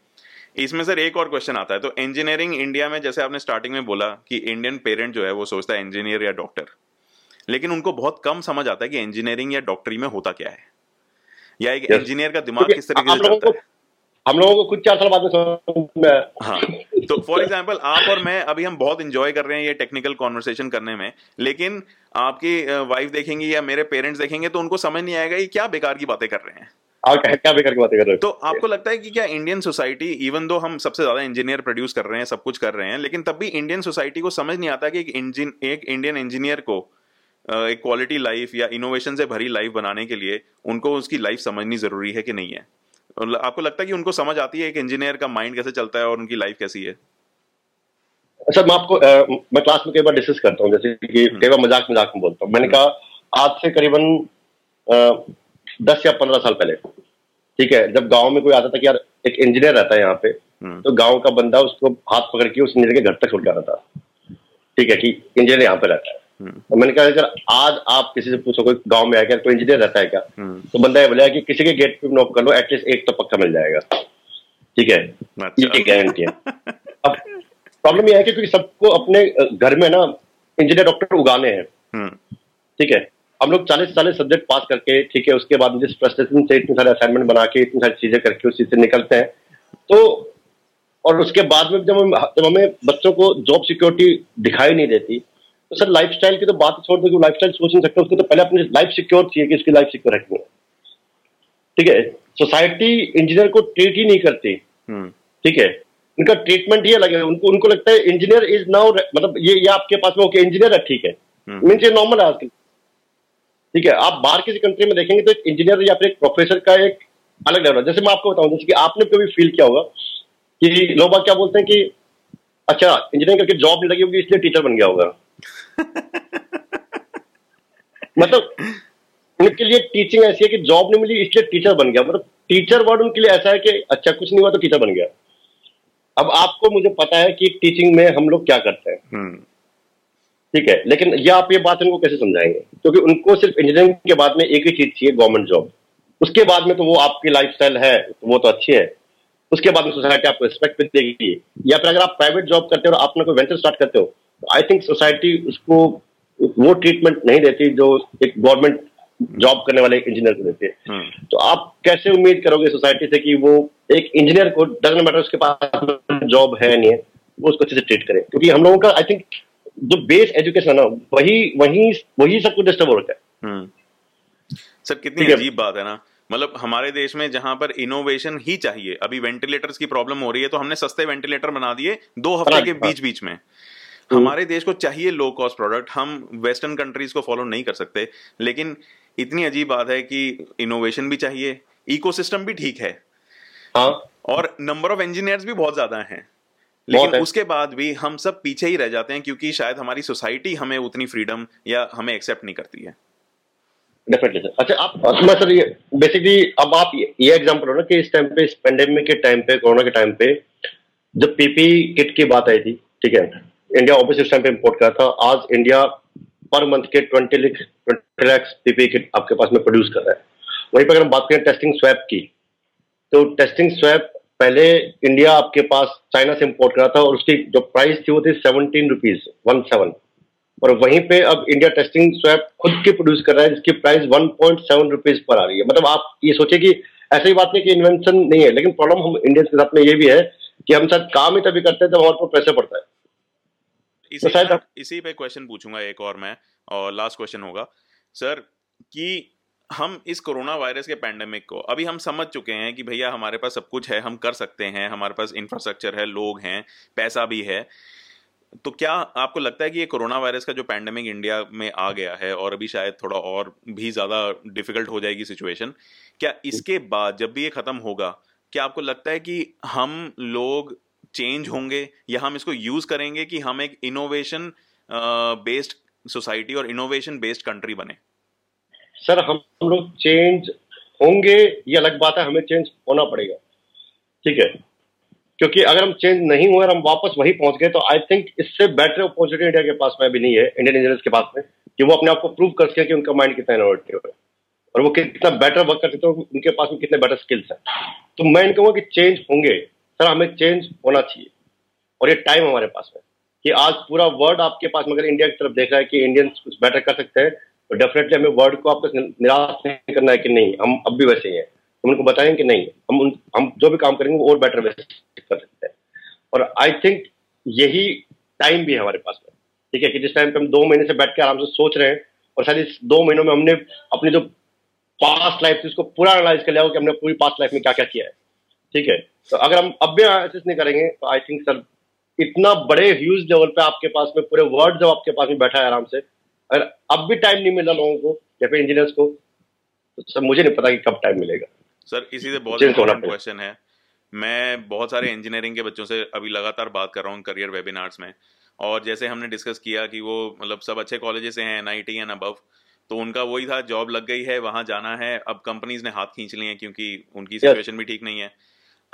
इसमें सर एक और क्वेश्चन आता है। तो इंजीनियरिंग इंडिया में जैसे आपने स्टार्टिंग में बोला कि इंडियन पेरेंट जो है वो सोचता है इंजीनियर या डॉक्टर लेकिन उनको बहुत कम समझ आता है कि इंजीनियरिंग या डॉक्टरी में होता क्या है। या एक इंजीनियर का दिमाग किस तरीके से चलता है? हम लोगों को कुछ चार साल बाद में हाँ तो फॉर एग्ज़ाम्पल आप और मैं अभी हम बहुत इंजॉय कर रहे हैं ये टेक्निकल कॉन्वर्सेशन करने में लेकिन आपकी वाइफ देखेंगी या मेरे पेरेंट्स देखेंगे तो उनको समझ नहीं आएगा ये क्या बेकार की बातें कर रहे हैं। क्या बेकार की बातें कर रहे हैं? तो आपको लगता है कि क्या इंडियन सोसाइटी इवन दो हम सबसे ज़्यादा इंजीनियर प्रोड्यूस कर रहे हैं सब कुछ कर रहे हैं लेकिन तब भी इंडियन सोसाइटी को समझ नहीं आता कि एक इंजिन एक इंडियन इंजीनियर को एक क्वालिटी लाइफ या इनोवेशन से भरी लाइफ बनाने के लिए उनको उसकी लाइफ समझनी ज़रूरी है कि नहीं है। आपको लगता है कि उनको समझ आती है एक इंजीनियर का माइंड कैसे चलता है और उनकी लाइफ कैसी है सर मैं आपको आ, मैं क्लास में कई बार डिस्कस करता हूँ जैसे कि हम्म। कई बार मज़ाक मज़ाक में बोलता हूँ मैंने हम्म। कहा आज से करीबन दस या पंद्रह साल पहले ठीक है जब गाँव में कोई आता था कि यार एक इंजीनियर रहता है यहाँ पे हम्म। तो गाँव का बंदा उसको हाथ पकड़ के उस इंजीनियर के घर तक छोड़ आता था ठीक है कि इंजीनियर यहाँ पे रहता है तो मैंने कहा सर आज आप किसी से पूछो कोई गाँव में आया कोई इंजीनियर रहता है क्या? तो बंदा ये बोला कि किसी के गेट पे नॉक कर लो एटलीस्ट एक तो पक्का मिल जाएगा। ठीक है? अच्छा। ये गारंटी है। अब प्रॉब्लम यह है कि क्योंकि सबको अपने घर में ना इंजीनियर डॉक्टर उगाने हैं। ठीक है? हम लोग चालीस चालीस सब्जेक्ट पास करके ठीक है उसके बाद जिस फ्रस्ट्रेशन से इतने सारे असाइनमेंट बना के इतनी सारी चीज़ें करके उस चीज़ से निकलते हैं। तो और उसके बाद में जब हम जब हमें बच्चों को जॉब सिक्योरिटी दिखाई नहीं देती तो सर लाइफ स्टाइल की तो बात छोड़ दो लाइफ स्टाइल सोच नहीं सकते उसको तो पहले अपनी लाइफ सिक्योर चाहिए कि इसकी लाइफ सिक्योर रखनी है ठीक है? सोसाइटी इंजीनियर को ट्रीट ही नहीं करती। हम्म। ठीक है? उनका ट्रीटमेंट ही अलग है। उनको उनको लगता है इंजीनियर इज़ नाउ मतलब ये ये आपके पास में ओके इंजीनियर है ठीक है? Mean hmm. ये नॉर्मल है आजकल। ठीक है? आप बाहर किसी कंट्री में देखेंगे तो एक इंजीनियर या फिर एक प्रोफेसर का एक अलग लेवल है। जैसे मैं आपको बताऊँ जैसे कि आपने कभी फील किया होगा कि लोग क्या बोलते हैं कि अच्छा इंजीनियरिंग करके जॉब नहीं लगी होगी इसलिए टीचर बन गया होगा। मतलब उनके लिए टीचिंग ऐसी है कि जॉब नहीं मिली इसलिए टीचर बन गया। मतलब टीचर वर्ड उनके लिए ऐसा है कि अच्छा कुछ नहीं हुआ तो टीचर बन गया। अब आपको मुझे पता है कि टीचिंग में हम लोग क्या करते हैं। हम्म। ठीक है? लेकिन ये आप ये बात उनको कैसे समझाएँगे? क्योंकि तो उनको सिर्फ़ इंजीनियरिंग के बाद में एक ही चीज़ चाहिए गवर्नमेंट जॉब उसके बाद में तो वो आपकी लाइफ है तो वो तो अच्छी है। उसके बाद में सोसाइटी आपको रिस्पेक्ट भी देगी। या फिर अगर आप प्राइवेट जॉब करते हो और अपना कोई वेंचर स्टार्ट करते हो आई थिंक सोसाइटी उसको वो ट्रीटमेंट नहीं देती जो एक गवर्नमेंट जॉब करने वाले इंजीनियर को देते हैं हम्म। तो आप कैसे उम्मीद करोगे सोसाइटी से कि वो एक इंजीनियर को डजन मैटर उसके पास जॉब है नहीं है वो उसको अच्छे से ट्रीट करे क्योंकि हम लोगों का आई थिंक जो बेस एजुकेशन है ना वही वही वही सब कुछ डिस्टर्ब हो रखा है हम्म। सर कितनी अजीब बात है ना मतलब हमारे देश में जहाँ पर इनोवेशन ही चाहिए अभी वेंटिलेटर्स की प्रॉब्लम हो रही है तो हमने सस्ते वेंटिलेटर बना दिए दो हफ़्ते के बीच बीच में। हमारे देश को चाहिए लो कॉस्ट प्रोडक्ट हम वेस्टर्न कंट्रीज़ को फॉलो नहीं कर सकते लेकिन इतनी अजीब बात है कि इनोवेशन भी चाहिए इकोसिस्टम भी ठीक है। हाँ। और नंबर ऑफ़ इंजीनियर्स भी बहुत ज़्यादा हैं। लेकिन है। उसके बाद भी हम सब पीछे ही रह जाते हैं क्योंकि शायद हमारी सोसाइटी हमें उतनी फ्रीडम या हमें एक्सेप्ट नहीं करती है। डेफिनेटली सर अच्छा आप मैं सर ये बेसिकली अब आप ये एग्जांपल हो ना कि इस टाइम पे इस पेंडेमिक के टाइम पे कोरोना के टाइम पे जब पीपी किट की बात आई थी ठीक है इंडिया ऑब्वियस इस टाइम पे इम्पोर्ट करा था। आज इंडिया पर मंथ के ट्वेंटी लिख ट्वेंटी लैक्स पीपी किट आपके पास में प्रोड्यूस कर रहा है। वहीं पर अगर हम बात करें टेस्टिंग स्वैप की तो टेस्टिंग स्वैप पहले इंडिया आपके पास चाइना से इंपोर्ट करा था और उसकी जो प्राइस थी वो थी सेवनटीन रुपीज़ वन सेवन और वहीं पे अब इंडिया टेस्टिंग स्वैप खुद के प्रोड्यूस कर रहा है, जिसकी price one point seven rupees पर आ रही है। मतलब आप ये सोचे कि ऐसी बात नहीं कि इन्वेंशन नहीं है, लेकिन प्रॉब्लम हम इंडियंस के साथ में ये भी है कि हम शायद काम ही तभी करते हैं जब हमारे पर पैसे पड़ता है। इसी, तो इसी पे क्वेश्चन पूछूँगा एक और मैं और लास्ट क्वेश्चन होगा। सर कि हम इस कोरोना वायरस के पैंडेमिक को अभी हम समझ चुके हैं कि भैया हमारे पास सब कुछ है हम कर सकते हैं हमारे पास इंफ्रास्ट्रक्चर है लोग हैं पैसा भी है। तो क्या आपको लगता है कि ये कोरोना वायरस का जो पैंडेमिक इंडिया में आ गया है और अभी शायद थोड़ा और भी ज़्यादा डिफ़िकल्ट हो जाएगी सिचुएशन क्या इसके बाद जब भी ये ख़त्म होगा क्या आपको लगता है कि हम लोग चेंज होंगे, या हम इसको यूज़ करेंगे कि हम एक इनोवेशन बेस्ड सोसाइटी और इनोवेशन बेस्ड कंट्री बने। सर हम लोग चेंज होंगे, ये अलग बात है, हमें चेंज होना पड़ेगा। ठीक है? क्योंकि अगर हम चेंज नहीं हुए और हम वापस वही पहुँच गए तो आई थिंक इससे बेटर अपॉर्चुनिटी इंडिया के पास में अभी नहीं है इंडियन इंजीनियर्स के पास में, कि वो अपने आप को प्रूव कर सके कि उनका माइंड कितना इनोवेटिव है। और वो कितना बेटर वर्क करते हैं, उनके पास में कितने बेटर स्किल्स हैं। तो मैं इन कहूँगा कि चेंज होंगे। सर, हमें चेंज होना चाहिए। और ये टाइम हमारे पास है कि आज पूरा वर्ल्ड आपके पास मगर इंडिया की तरफ़ देख रहा है कि इंडियंस कुछ बेटर कर सकते हैं तो डेफिनेटली हमें वर्ल्ड को आपको निराश नहीं करना है कि नहीं, हम अब भी वैसे ही हैं। हम उनको बताएँगे कि नहीं, हम उन, हम जो भी काम करेंगे वो और बेटर वैसे कर सकते हैं। और आई थिंक यही टाइम भी है हमारे पास में, ठीक है, कि जिस टाइम पे हम दो महीने से बैठ के आराम से सोच रहे हैं और शायद इस दो महीनों में हमने अपनी जो पास्ट लाइफ थी, उसको पूरा एनालाइज कर लिया हो कि हमने पूरी पास्ट लाइफ में क्या क्या किया है। ठीक है? तो अगर हम अब भी एनालिसिस नहीं करेंगे तो आई थिंक सर इतना बड़े ह्यूज लेवल पे आपके पास में पूरे वर्ल्ड जब आपके पास में बैठा है आराम से अगर अब भी टाइम नहीं मिल रहा लोगों को या फिर इंजीनियर्स को तो सर मुझे नहीं पता कि कब टाइम मिलेगा। सर इसी से बहुत इंपॉर्टेंट क्वेश्चन है। मैं बहुत सारे इंजीनियरिंग के बच्चों से अभी लगातार बात कर रहा हूँ करियर वेबिनार्स में। और जैसे हमने डिस्कस किया कि वो मतलब सब अच्छे कॉलेजेस से हैं N I T and above तो उनका वही था जॉब लग गई है वहाँ जाना है अब कंपनीज़ ने हाथ खींच लिए हैं क्योंकि उनकी सिचुएशन भी ठीक नहीं है।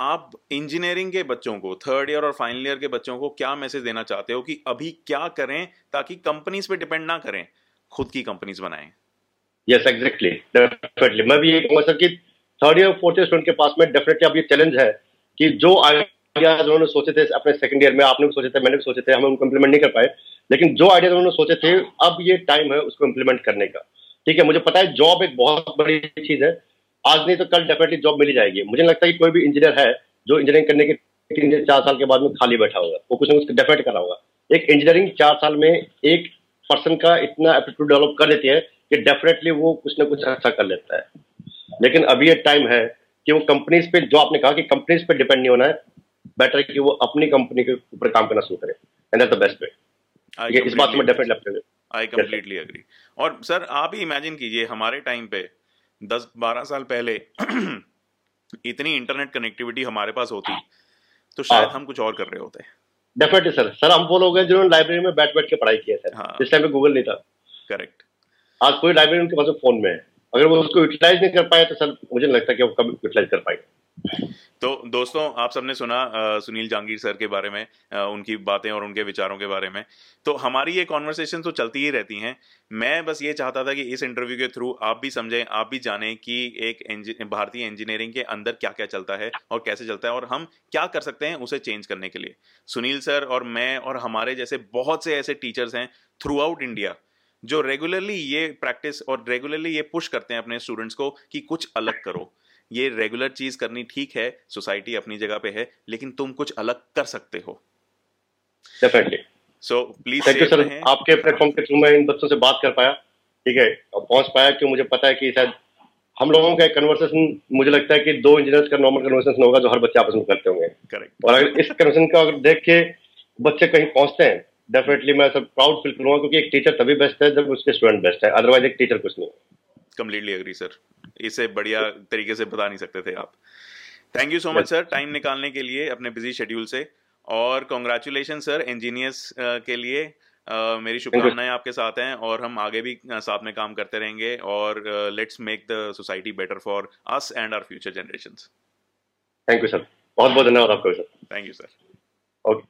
आप इंजीनियरिंग के बच्चों को थर्ड ईयर और फाइनल ईयर के बच्चों को क्या मैसेज देना चाहते हो कि अभी क्या करें ताकि कंपनीज़ पे डिपेंड ना करें? खुद की कंपनीज़ बनाएँ। यस एग्जैक्टली डेफिनेटली मैं भी ये कहूँगा सर कि third year fourth year student के पास में डेफिनेटली अब ये चैलेंज है कि जो आइडियाज़ उन्होंने सोचे थे अपने सेकंड ईयर में, आपने भी सोचे थे, मैंने भी सोचे थे, हम उनको इम्प्लीमेंट नहीं कर पाए। लेकिन जो आइडियाज़ उन्होंने सोचे थे, अब ये टाइम है उसको इम्प्लीमेंट करने का। ठीक है, मुझे पता है जॉब एक बहुत बड़ी चीज़ है। आज नहीं तो कल डेफिनेटली जॉब मिल जाएगी। मुझे लगता है कि कोई भी इंजीनियर है जो इंजीनियरिंग करने के तीन से चार साल के बाद में खाली बैठा होगा। वो कुछ ना कुछ डेफिनेट करा होगा। एक इंजीनियरिंग चार साल में एक पर्सन का इतना एप्टीट्यूड डेवलप कर देती है कि डेफिनेटली वो कुछ ना कुछ अच्छा कर लेता है। लेकिन अभी ये टाइम है कि वो कंपनीज़ पे जो आपने कहा कि कंपनीज़ पे डिपेंड नहीं होना है बेटर कि वो अपनी कंपनी के ऊपर काम करना शुरू करें। And that the best way इस बात में डेफिनेटली आई कंप्लीटली एग्री और सर आप ही इमेजिन कीजिए हमारे टाइम पे दस बारह साल पहले इतनी इंटरनेट कनेक्टिविटी हमारे पास होती तो शायद हाँ। हम कुछ और कर रहे होते। डेफिनेटली सर सर हम वो लोग हैं जिन्होंने लाइब्रेरी में बैठ बैठ के पढ़ाई किया है सर हाँ. इस टाइम पे गूगल नहीं था। करेक्ट आज कोई लाइब्रेरी उनके पास फ़ोन में है। अगर वो उसको यूटिलाइज नहीं कर पाए तो सर मुझे नहीं लगता कि वो कभी यूटिलाइज कर पाएँगे। तो दोस्तों आप सबने सुना सुनील जहांगीर सर के बारे में आ, उनकी बातें और उनके विचारों के बारे में। तो हमारी ये कॉन्वर्सेशन तो चलती ही रहती हैं। मैं बस ये चाहता था कि इस इंटरव्यू के थ्रू आप भी समझें आप भी जानें कि एक भारतीय इंजीनियरिंग के अंदर क्या क्या चलता है और कैसे चलता है और हम क्या कर सकते हैं उसे चेंज करने के लिए। सुनील सर और मैं और हमारे जैसे बहुत से ऐसे टीचर्स हैं थ्रू आउट इंडिया जो रेगुलरली ये प्रैक्टिस और रेगुलरली ये पुश करते हैं अपने स्टूडेंट्स को कि कुछ अलग करो। ये रेगुलर चीज़ करनी ठीक है सोसाइटी अपनी जगह पे है लेकिन तुम कुछ अलग कर सकते हो। Definitely so please thank you sir आपके प्लेटफॉर्म के थ्रू मैं इन बच्चों से बात कर पाया। ठीक है और पहुँच पाया कि मुझे पता है कि शायद हम लोगों का एक कन्वर्सेशन मुझे लगता है कि दो इंजीनियर्स का नॉर्मल कन्वर्सेशन होगा जो हर बच्चे आपस में करते होंगे। करेक्ट और अगर इस कन्वर्सेशन का अगर देख के बच्चे कहीं पहुँचते हैं डेफिनेटली मैं सब प्राउड फील करूँगा क्योंकि एक टीचर तभी बेस्ट है जब उसके स्टूडेंट बेस्ट है। अदरवाइज़ एक टीचर कुछ नहीं कम्प्लीटली अग्री सर इसे बढ़िया तरीके से बता नहीं सकते थे आप। Thank you so much sir time निकालने के लिए अपने बिज़ी शेड्यूल से। और कॉन्ग्रेचुलेशन सर इंजीनियर्स के लिए। uh, मेरी शुभकामनाएँ आपके साथ हैं और हम आगे भी साथ में काम करते रहेंगे। और let's make the society better for us and our future generation thank you sir बहुत बहुत धन्यवाद आपका sir thank you sir okay